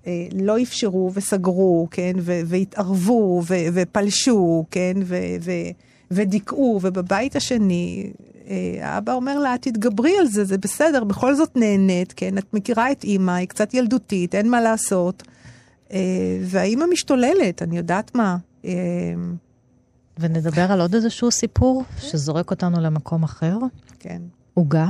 אה, לא אפשרו וסגרו, כן, ו, והתערבו ו, ופלשו, כן, ו, ו, ודיכאו, ובבית השני, אה, האבא אומר לה, תתגברי על זה, זה בסדר, בכל זאת נהנית, כן, את מכירה את אימא, היא קצת ילדותית, אין מה לעשות. אה, והאימא משתוללת, אני יודעת מה. אה, ונדבר על עוד איזשהו סיפור שזורק אותנו למקום אחר, כן, עוגה,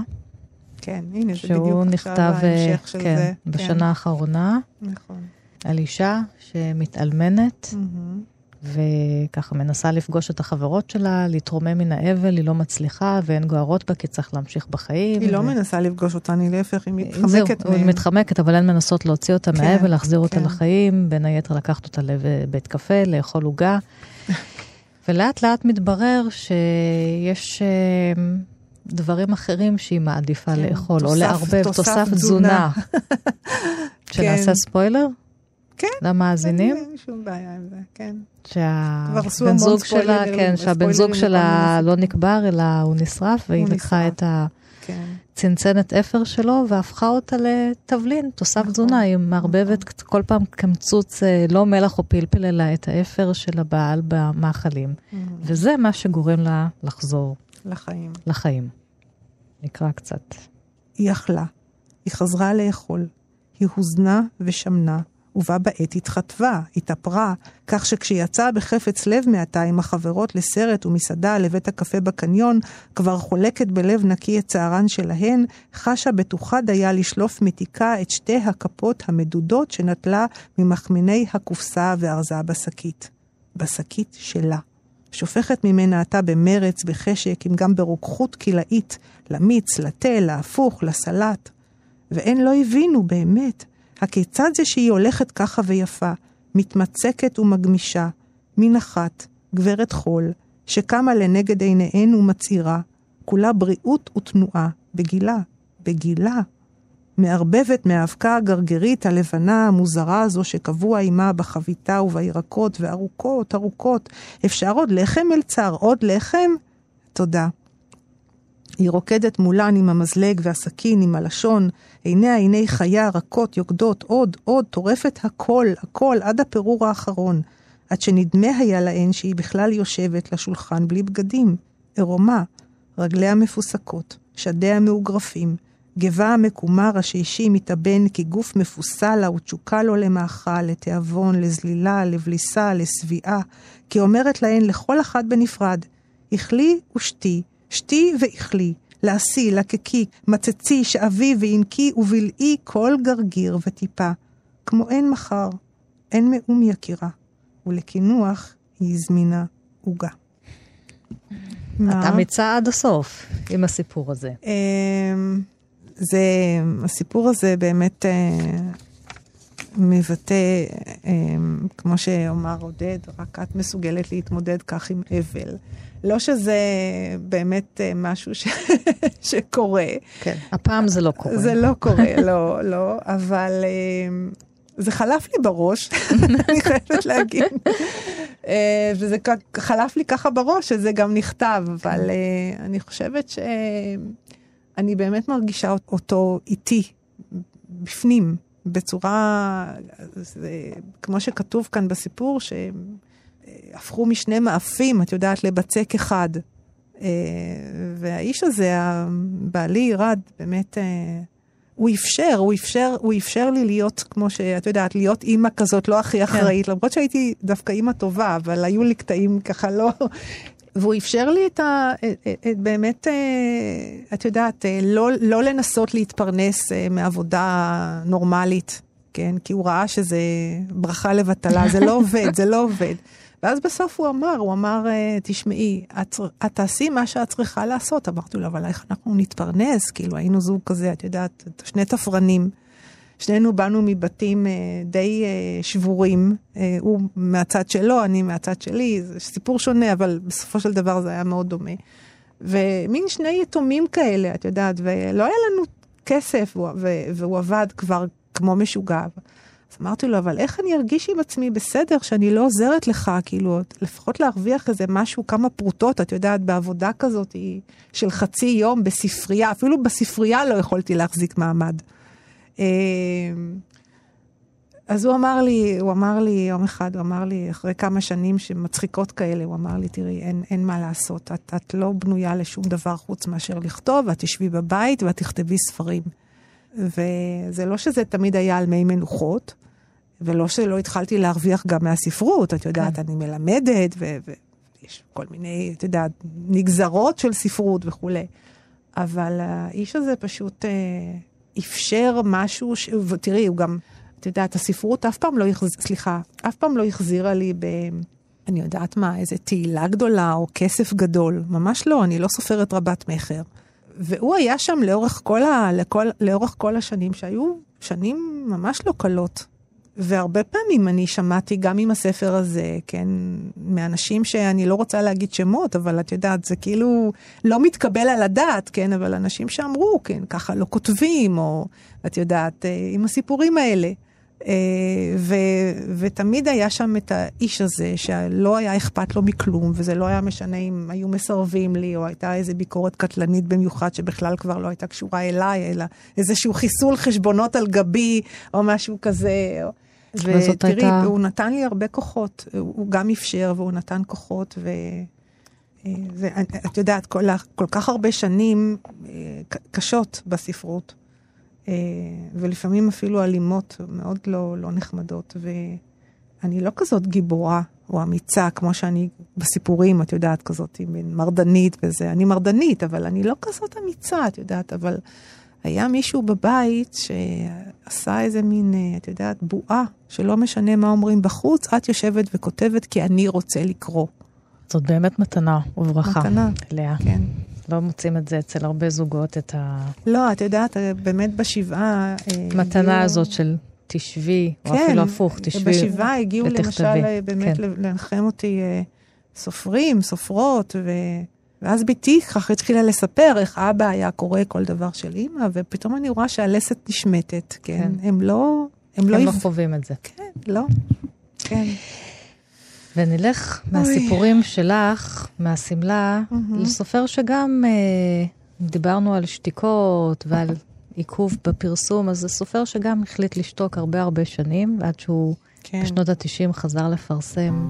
כן, הנה, זה שהוא בדיוק עכשיו נכתב אה, ההמשך של כן, זה. בשנה האחרונה, נכון. על אישה שמתאלמנת, מהמם. וככה מנסה לפגוש את החברות שלה, להתרומם מן האבל, היא לא מצליחה, ואין גוערות בה, כי צריך להמשיך בחיים. היא לא ו- מנסה לפגוש אותני, להפך, היא זהו, מתחמקת היא מהם. מתחמקת, אבל הן מנסות להוציא אותה כן, מהאבל, להחזיר אותה כן. לחיים, בין היתר לקחת אותה לבית קפה, לאכול עוגה. ולאט לאט מתברר שיש אה, דברים אחרים שהיא מעדיפה כן, לאכול, או תוסף- לערבב, תוסף תוסף תזונה. תזונה. שנעשה ספוילר? כן. למאזינים? אין שום בעיה עם זה, כן. שהבן זוג שלה, כן, שהבן זוג שלה לא נקבר, אלא הוא נשרף, והיא לקחה. את כן. הצנצנת אפר שלו והפכה אותה לתבלין, תוסף נכון, תזונה. היא מערבבת כל פעם קמצוץ, אה, לא מלח או פלפל, אלא את האפר של הבעל במאכלים. וזה מה שגורם לה לחזור לחיים. לחיים. נקרא קצת. היא אכלה, היא חזרה לאכול, היא הוזנה ושמנה, ובה בעת התחטבה, התאפרה, כך שכשיצאה בחפץ לב מעתה עם החברות לסרט ומסעדה לבית הקפה בקניון, כבר חולקת בלב נקי את צערן שלהן, חשה בטוחה דייה לשלוף מתיקה את שתי הכפות המדודות שנטלה ממחמיני הקופסה וארזה בשקית. בשקית שלה. שופכת ממנה עתה במרץ, בחשק, אם גם ברוקחות קילאית, למיץ, לתה, להפוך, לסלט. והן לא הבינו באמת, הכיצד זה שהיא הולכת ככה ויפה, מתמצקת ומגמישה, מן אחת, גברת חול, שקמה לנגד עיניהן ומצהירה, כולה בריאות ותנועה, בגילה, בגילה. מערבבת מהאבקה הגרגרית הלבנה המוזרה הזו שקבוע עימה בחביתה ובירקות, וארוכות, ארוכות. אפשר עוד לחם, מלצר? עוד לחם? תודה. היא רוקדת מולן עם המזלג והסכין, עם הלשון, עיניה עיני חיה, רכות, יוקדות, עוד, עוד, טורפת הכל, הכל, עד הפירור האחרון. עד שנדמה היה להן שהיא בכלל יושבת לשולחן בלי בגדים, עירומה, רגליה מפוסקות, שדיה מאוגרפים, גבה המקומר השאישי מתאבן כגוף מפוסל לה ותשוקה לו למאכל, לתיאבון, לזלילה, לבליסה, לשביעה, כי אומרת להן לכל אחת בנפרד, אכלי ושתי, שתי ואכלי, לעשי, לקקי, מצצי, שאבי וינקי ובלעי כל גרגיר וטיפה, כמו אין מחר, אין מאום יקירה, ולקינוח היא זמינה עוגה. אתה אמיצה עד הסוף עם הסיפור הזה. אמ, זה, הסיפור הזה באמת אה, מבטא, אה, כמו שאומר עודד, רק את מסוגלת להתמודד כך עם אבל. לא שזה באמת אה, משהו ש... שקורה. כן, הפעם זה לא קורה. זה לא קורה, לא, לא, אבל אה, זה חלף לי בראש, אני חייבת להגיד. אה, וזה חלף לי ככה בראש, שזה גם נכתב, אבל אני חושבת ש... אני באמת מרגישה אותו איתי, בפנים, בצורה, זה, כמו שכתוב כאן בסיפור, שהם הפכו משני מאפים, את יודעת, לבצק אחד. אה, והאיש הזה, בעלי ירד, באמת, אה, הוא אפשר, הוא אפשר, הוא אפשר לי להיות, כמו שאת יודעת, להיות אימא כזאת, לא הכי כן. אחראית, כן. למרות שהייתי דווקא אימא טובה, אבל היו לי קטעים ככה לא, והוא אפשר לי את ה... את, את, באמת, אה, את יודעת, אה, לא, לא לנסות להתפרנס אה, מעבודה נורמלית, כן? כי הוא ראה שזה ברכה לבטלה, זה לא עובד, זה לא עובד. ואז בסוף הוא אמר, הוא אמר, תשמעי, את, את תעשי מה שאת צריכה לעשות. אמרתי לו, אבל איך אנחנו נתפרנס? כאילו, היינו זוג כזה, את יודעת, שני תפרנים. שנינו באנו מבתים אה, די אה, שבורים, אה, הוא מהצד שלו, אני מהצד שלי, זה סיפור שונה, אבל בסופו של דבר זה היה מאוד דומה. ומין שני יתומים כאלה, את יודעת, ולא היה לנו כסף, והוא, והוא עבד כבר כמו משוגע. אז אמרתי לו, אבל איך אני ארגיש עם עצמי בסדר שאני לא עוזרת לך, כאילו, לפחות להרוויח איזה משהו, כמה פרוטות, את יודעת, בעבודה כזאת של חצי יום בספרייה, אפילו בספרייה לא יכולתי להחזיק מעמד. אמ, אז הוא אמר לי, הוא אמר לי יום אחד, הוא אמר לי, אחרי כמה שנים שמצחיקות כאלה, הוא אמר לי, תראי, אין, אין מה לעשות, את, את לא בנויה לשום דבר חוץ מאשר לכתוב, ואת תשבי בבית ואת תכתבי ספרים. וזה לא שזה תמיד היה על מי מנוחות, ולא שלא התחלתי להרוויח גם מהספרות, את יודעת, כן. אני מלמדת, ויש כל מיני, את יודעת, נגזרות של ספרות וכולי. אבל האיש הזה פשוט... אה, אפשר משהו, ש... ותראי, הוא גם, את יודעת, הספרות אף פעם לא החזירה, סליחה, אף פעם לא החזירה לי ב... אני יודעת מה, איזה תהילה גדולה או כסף גדול. ממש לא, אני לא סופרת רבת מכר. והוא היה שם לאורך כל, ה... לכל... לאורך כל השנים, שהיו שנים ממש לא קלות. והרבה פעמים אני שמעתי גם עם הספר הזה, כן, מאנשים שאני לא רוצה להגיד שמות, אבל את יודעת, זה כאילו לא מתקבל על הדעת, כן, אבל אנשים שאמרו, כן, ככה לא כותבים, או את יודעת, אה, עם הסיפורים האלה. אה, ו, ותמיד היה שם את האיש הזה, שלא היה אכפת לו מכלום, וזה לא היה משנה אם היו מסרבים לי, או הייתה איזו ביקורת קטלנית במיוחד, שבכלל כבר לא הייתה קשורה אליי, אלא איזשהו חיסול חשבונות על גבי, או משהו כזה. ותראי, הייתה... הוא נתן לי הרבה כוחות, הוא גם אפשר והוא נתן כוחות, ו... ואת יודעת, כל, כל כך הרבה שנים אה, קשות בספרות, אה, ולפעמים אפילו אלימות, מאוד לא, לא נחמדות, ואני לא כזאת גיבורה או אמיצה, כמו שאני בסיפורים, את יודעת, כזאת מרדנית וזה. אני מרדנית, אבל אני לא כזאת אמיצה, את יודעת, אבל היה מישהו בבית שעשה איזה מין, אה, את יודעת, בועה, שלא משנה מה אומרים בחוץ, את יושבת וכותבת כי אני רוצה לקרוא. זאת באמת מתנה וברכה. מתנה, לאה. כן. לא מוצאים את זה אצל הרבה זוגות, את ה... לא, את יודעת, באמת בשבעה... אה, מתנה הגיעו... הזאת של תשבי, כן, או אפילו הפוך, תשבי ותכתבי. בשבעה הגיעו למשל אה, באמת כן. לנחם אותי סופרים, סופרות, ו... ואז בתי ככה התחילה לספר איך אבא היה קורא כל דבר של אימא, ופתאום אני רואה שהלסת נשמטת, כן? כן. הם לא... הם לא... הם לא חווים את זה. כן, לא. כן. ונלך מהסיפורים שלך, מהשמלה, mm-hmm. לסופר שגם אה, דיברנו על שתיקות ועל עיכוב בפרסום, אז זה סופר שגם החליט לשתוק הרבה הרבה שנים, עד שהוא כן. בשנות ה-90 חזר לפרסם.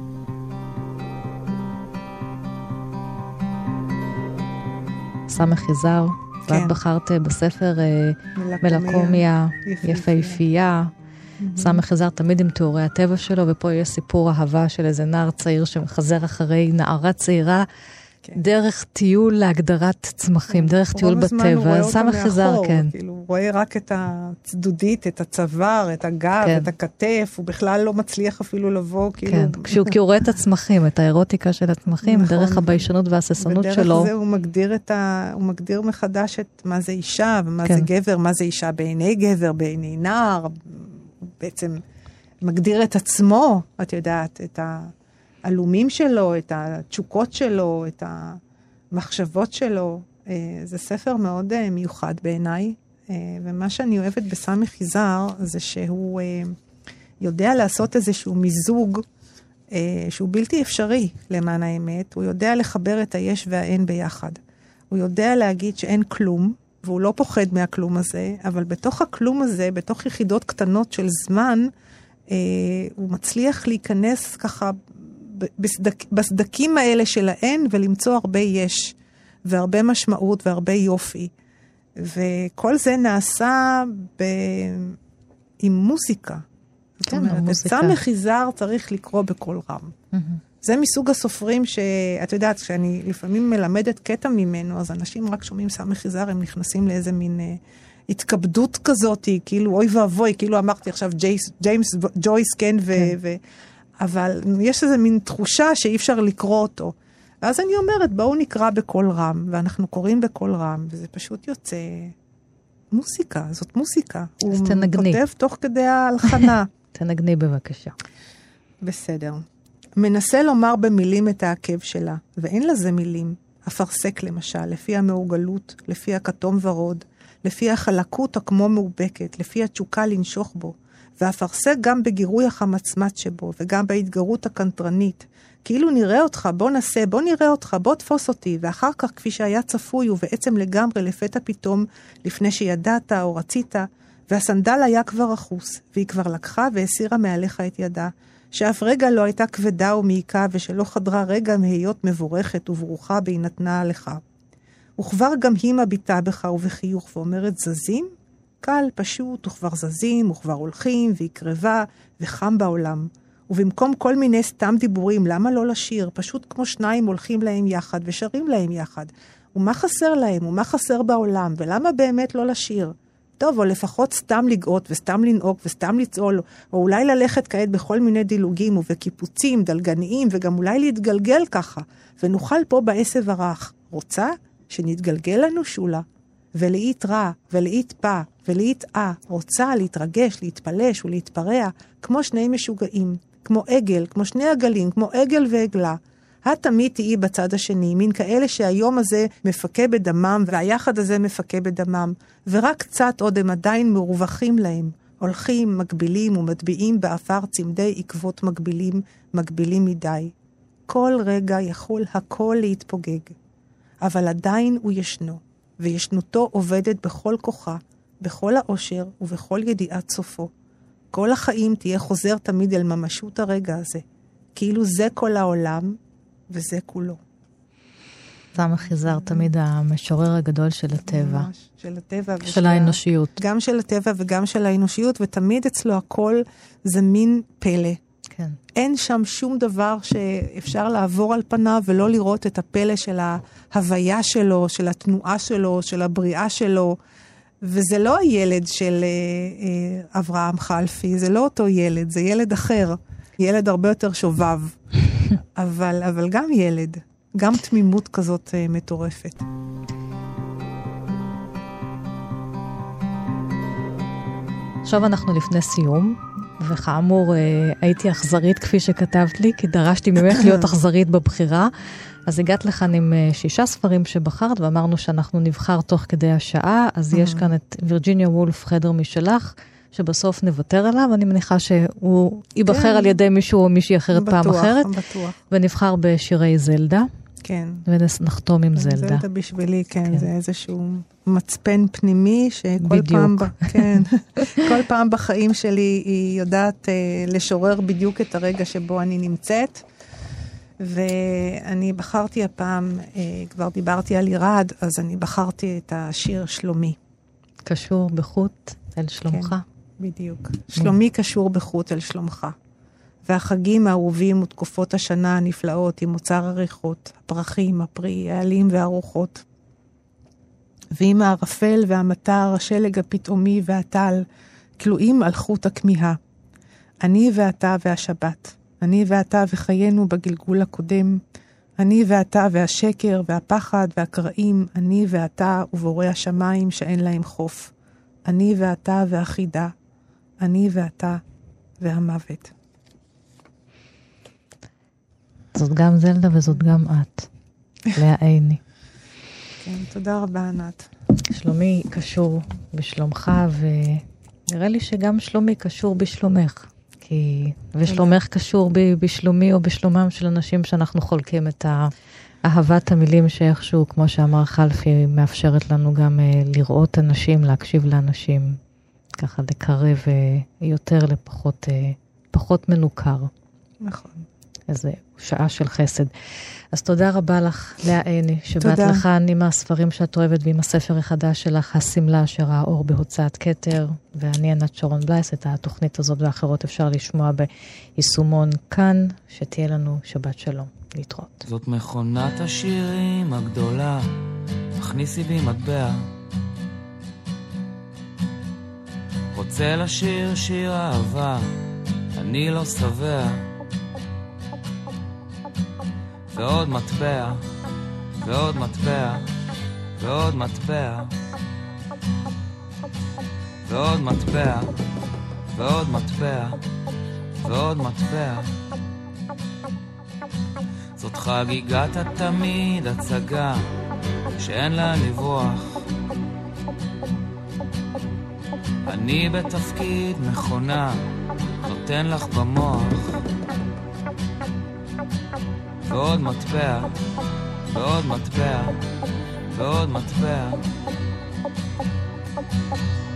סמך יזהר, כן. ואת בחרת אה, בספר אה, מלקומיה יפהפייה. סמך יזהר תמיד עם תיאורי הטבע שלו, ופה יש סיפור אהבה של איזה נער צעיר שמחזר אחרי נערה צעירה. כן. דרך טיול להגדרת צמחים, דרך טיול בטבע. סמך יזהר, כן. כאילו, הוא רואה רק את הצדודית, את הצוואר, את הגב, כן. את הכתף, הוא בכלל לא מצליח אפילו לבוא, כאילו... כן, כשהוא כי הוא רואה את הצמחים, את האירוטיקה של הצמחים, נכון. דרך הביישנות וההססנות שלו. ודרך זה הוא מגדיר, ה... הוא מגדיר מחדש את מה זה אישה, ומה כן. זה גבר, מה זה אישה בעיני גבר, בעיני נער, בעצם מגדיר את עצמו, את יודעת, את העלומים שלו, את התשוקות שלו, את המחשבות שלו. אה, זה ספר מאוד אה, מיוחד בעיניי, אה, ומה שאני אוהבת בסמי חיזר זה שהוא יודע לעשות איזשהו מיזוג שהוא בלתי אפשרי למען האמת. הוא יודע לחבר את היש והאין ביחד. הוא יודע להגיד שאין כלום, והוא לא פוחד מהכלום הזה, אבל בתוך הכלום הזה, בתוך יחידות קטנות של זמן, אה, הוא מצליח להיכנס ככה בסדק, בסדקים האלה של האין ולמצוא הרבה יש, והרבה משמעות והרבה יופי. וכל זה נעשה ב... עם מוזיקה. כן, זאת אומרת, את ס. יזהר צריך לקרוא בקול רם. Mm-hmm. זה מסוג הסופרים שאת יודעת, כשאני לפעמים מלמדת קטע ממנו, אז אנשים רק שומעים ס. יזהר, הם נכנסים לאיזה מין אה, התכבדות כזאת, כאילו אוי ואבוי, כאילו אמרתי עכשיו ג'ייס, ג'יימס ג'ויס, כן, ו, כן. ו... אבל יש איזה מין תחושה שאי אפשר לקרוא אותו. ואז אני אומרת, בואו נקרא בקול רם, ואנחנו קוראים בקול רם, וזה פשוט יוצא מוסיקה, זאת מוסיקה. אז תנגני. הוא כותב תוך כדי ההלחנה. תנגני בבקשה. בסדר. מנסה לומר במילים את העקב שלה, ואין לזה מילים. אפרסק למשל, לפי המעוגלות, לפי הכתום ורוד, לפי החלקות הכמו מאובקת, לפי התשוקה לנשוך בו, ואפרסק גם בגירוי החמצמץ שבו, וגם בהתגרות הקנטרנית. כאילו נראה אותך, בוא נעשה, בוא נראה אותך, בוא תפוס אותי, ואחר כך, כפי שהיה צפוי, ובעצם לגמרי לפתע פתאום, לפני שידעת או רצית, והסנדל היה כבר אחוס, והיא כבר לקחה והסירה מעליך את ידה, שאף רגע לא הייתה כבדה ומעיקה, ושלא חדרה רגע מהיות מבורכת וברוכה בהינתנה לך. וכבר גם היא מביטה בך ובחיוך ואומרת זזים? קל, פשוט, וכבר זזים, וכבר הולכים, והיא קרבה, וחם בעולם. ובמקום כל מיני סתם דיבורים, למה לא לשיר? פשוט כמו שניים הולכים להם יחד ושרים להם יחד. ומה חסר להם? ומה חסר בעולם? ולמה באמת לא לשיר? טוב, או לפחות סתם לגאות וסתם לנהוג וסתם לצעול, או אולי ללכת כעת בכל מיני דילוגים ובקיפוצים דלגניים, וגם אולי להתגלגל ככה, ונוכל פה בעשב הרך. רוצה? שנתגלגל לנו שולה. ולאית רע, ולאית פא, ולאית אה, רוצה להתרגש, להתפלש ולהתפרע, כמו שני משוגעים, כמו עגל, כמו שני עגלים, כמו עגל ועגלה. את תמיד תהיי בצד השני, מין כאלה שהיום הזה מפכה בדמם, והיחד הזה מפכה בדמם, ורק קצת עוד הם עדיין מרווחים להם. הולכים, מקבילים ומטביעים בעפר צמדי עקבות מקבילים, מקבילים מדי. כל רגע יכול הכל להתפוגג. אבל עדיין הוא ישנו, וישנותו עובדת בכל כוחה, בכל האושר ובכל ידיעת סופו. כל החיים תהיה חוזר תמיד אל ממשות הרגע הזה, כאילו זה כל העולם, וזה כולו. סמך יזהר תמיד המשורר הגדול של הטבע. ממש, של הטבע. של האנושיות. גם של הטבע וגם של האנושיות, ותמיד אצלו הכל זה מין פלא. כן. אין שם שום דבר שאפשר לעבור על פניו ולא לראות את הפלא של ההוויה שלו, של התנועה שלו, של הבריאה שלו. וזה לא הילד של אה, אה, אברהם חלפי, זה לא אותו ילד, זה ילד אחר. ילד הרבה יותר שובב. אבל, אבל גם ילד, גם תמימות כזאת uh, מטורפת. עכשיו אנחנו לפני סיום, וכאמור, uh, הייתי אכזרית כפי שכתבת לי, כי דרשתי ממך להיות אכזרית בבחירה. אז הגעת לכאן עם אה, שישה ספרים שבחרת, ואמרנו שאנחנו נבחר תוך כדי השעה, אז יש כאן את וירג'יניה וולף, חדר משלך. שבסוף נוותר עליו, אני מניחה שהוא ייבחר כן. על ידי מישהו או מישהי אחרת בטוח, פעם אחרת. בטוח. ונבחר בשירי זלדה. כן. ונחתום עם זלדה. זלדה בשבילי, כן, כן, זה איזשהו מצפן פנימי שכל בדיוק. פעם, כן, כל פעם בחיים שלי היא יודעת אה, לשורר בדיוק את הרגע שבו אני נמצאת. ואני בחרתי הפעם, אה, כבר דיברתי על עירד, אז אני בחרתי את השיר שלומי. קשור בחוט אל שלומך. כן. בדיוק. שלומי קשור בחוט אל שלומך. והחגים האהובים ותקופות השנה הנפלאות עם אוצר הריחות, הפרחים, הפרי, העלים והרוחות. ועם הערפל והמטר, השלג הפתאומי והטל, כלואים על חוט הכמיהה. אני ואתה והשבת, אני ואתה וחיינו בגלגול הקודם, אני ואתה והשקר והפחד והקרעים, אני ואתה ובורא השמיים שאין להם חוף. אני ואתה והחידה, אני ואתה והמוות. זאת גם זלדה וזאת גם את, לאה עיני. כן, תודה רבה, ענת. שלומי קשור בשלומך, ונראה לי שגם שלומי קשור בשלומך. כי... ושלומך קשור ב, בשלומי או בשלומם של אנשים שאנחנו חולקים את אהבת המילים שאיכשהו, כמו שאמר חלפי, מאפשרת לנו גם uh, לראות אנשים, להקשיב לאנשים, ככה לקרב uh, יותר לפחות uh, פחות מנוכר. נכון. איזה שעה של חסד. אז תודה רבה לך, לאה עיני, שבאת לכאן עם הספרים שאת אוהבת ועם הספר החדש שלך, השמלה אשר האור בהוצאת כתר, ואני ענת שרון בלייס, את התוכנית הזאת ואחרות אפשר לשמוע ביישומון כאן, שתהיה לנו שבת שלום. להתראות. זאת מכונת השירים הגדולה, הכניסי בי מטבע. רוצה לשיר שיר אהבה, אני לא שבע. ועוד מטבע, ועוד מטבע, ועוד מטבע, ועוד מטבע, ועוד מטבע, ועוד מטבע. זאת חגיגת התמיד, הצגה שאין לה לברוח. אני בתפקיד מכונה, נותן לך במוח. ועוד מטבע, ועוד מטבע, ועוד מטבע,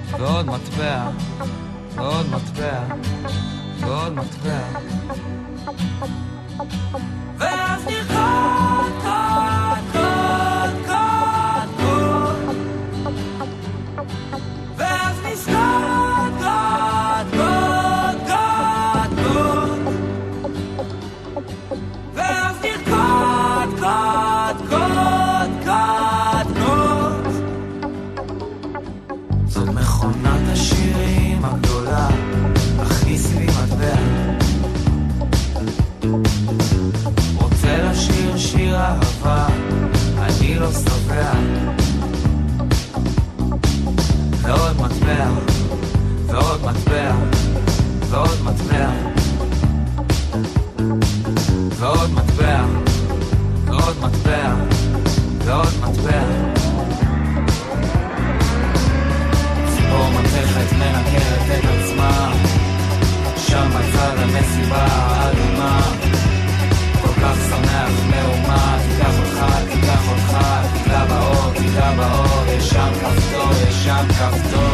ועוד מטבע, ועוד מטבע, ועוד מטבע. ואז נרקוד, קוד, המסיבה האדומה. כל כך שמח מהומה, תיקח אותך, תיקח אותך, תיגע באור, תיגע באור, יש שם כפתור, יש שם כפתור.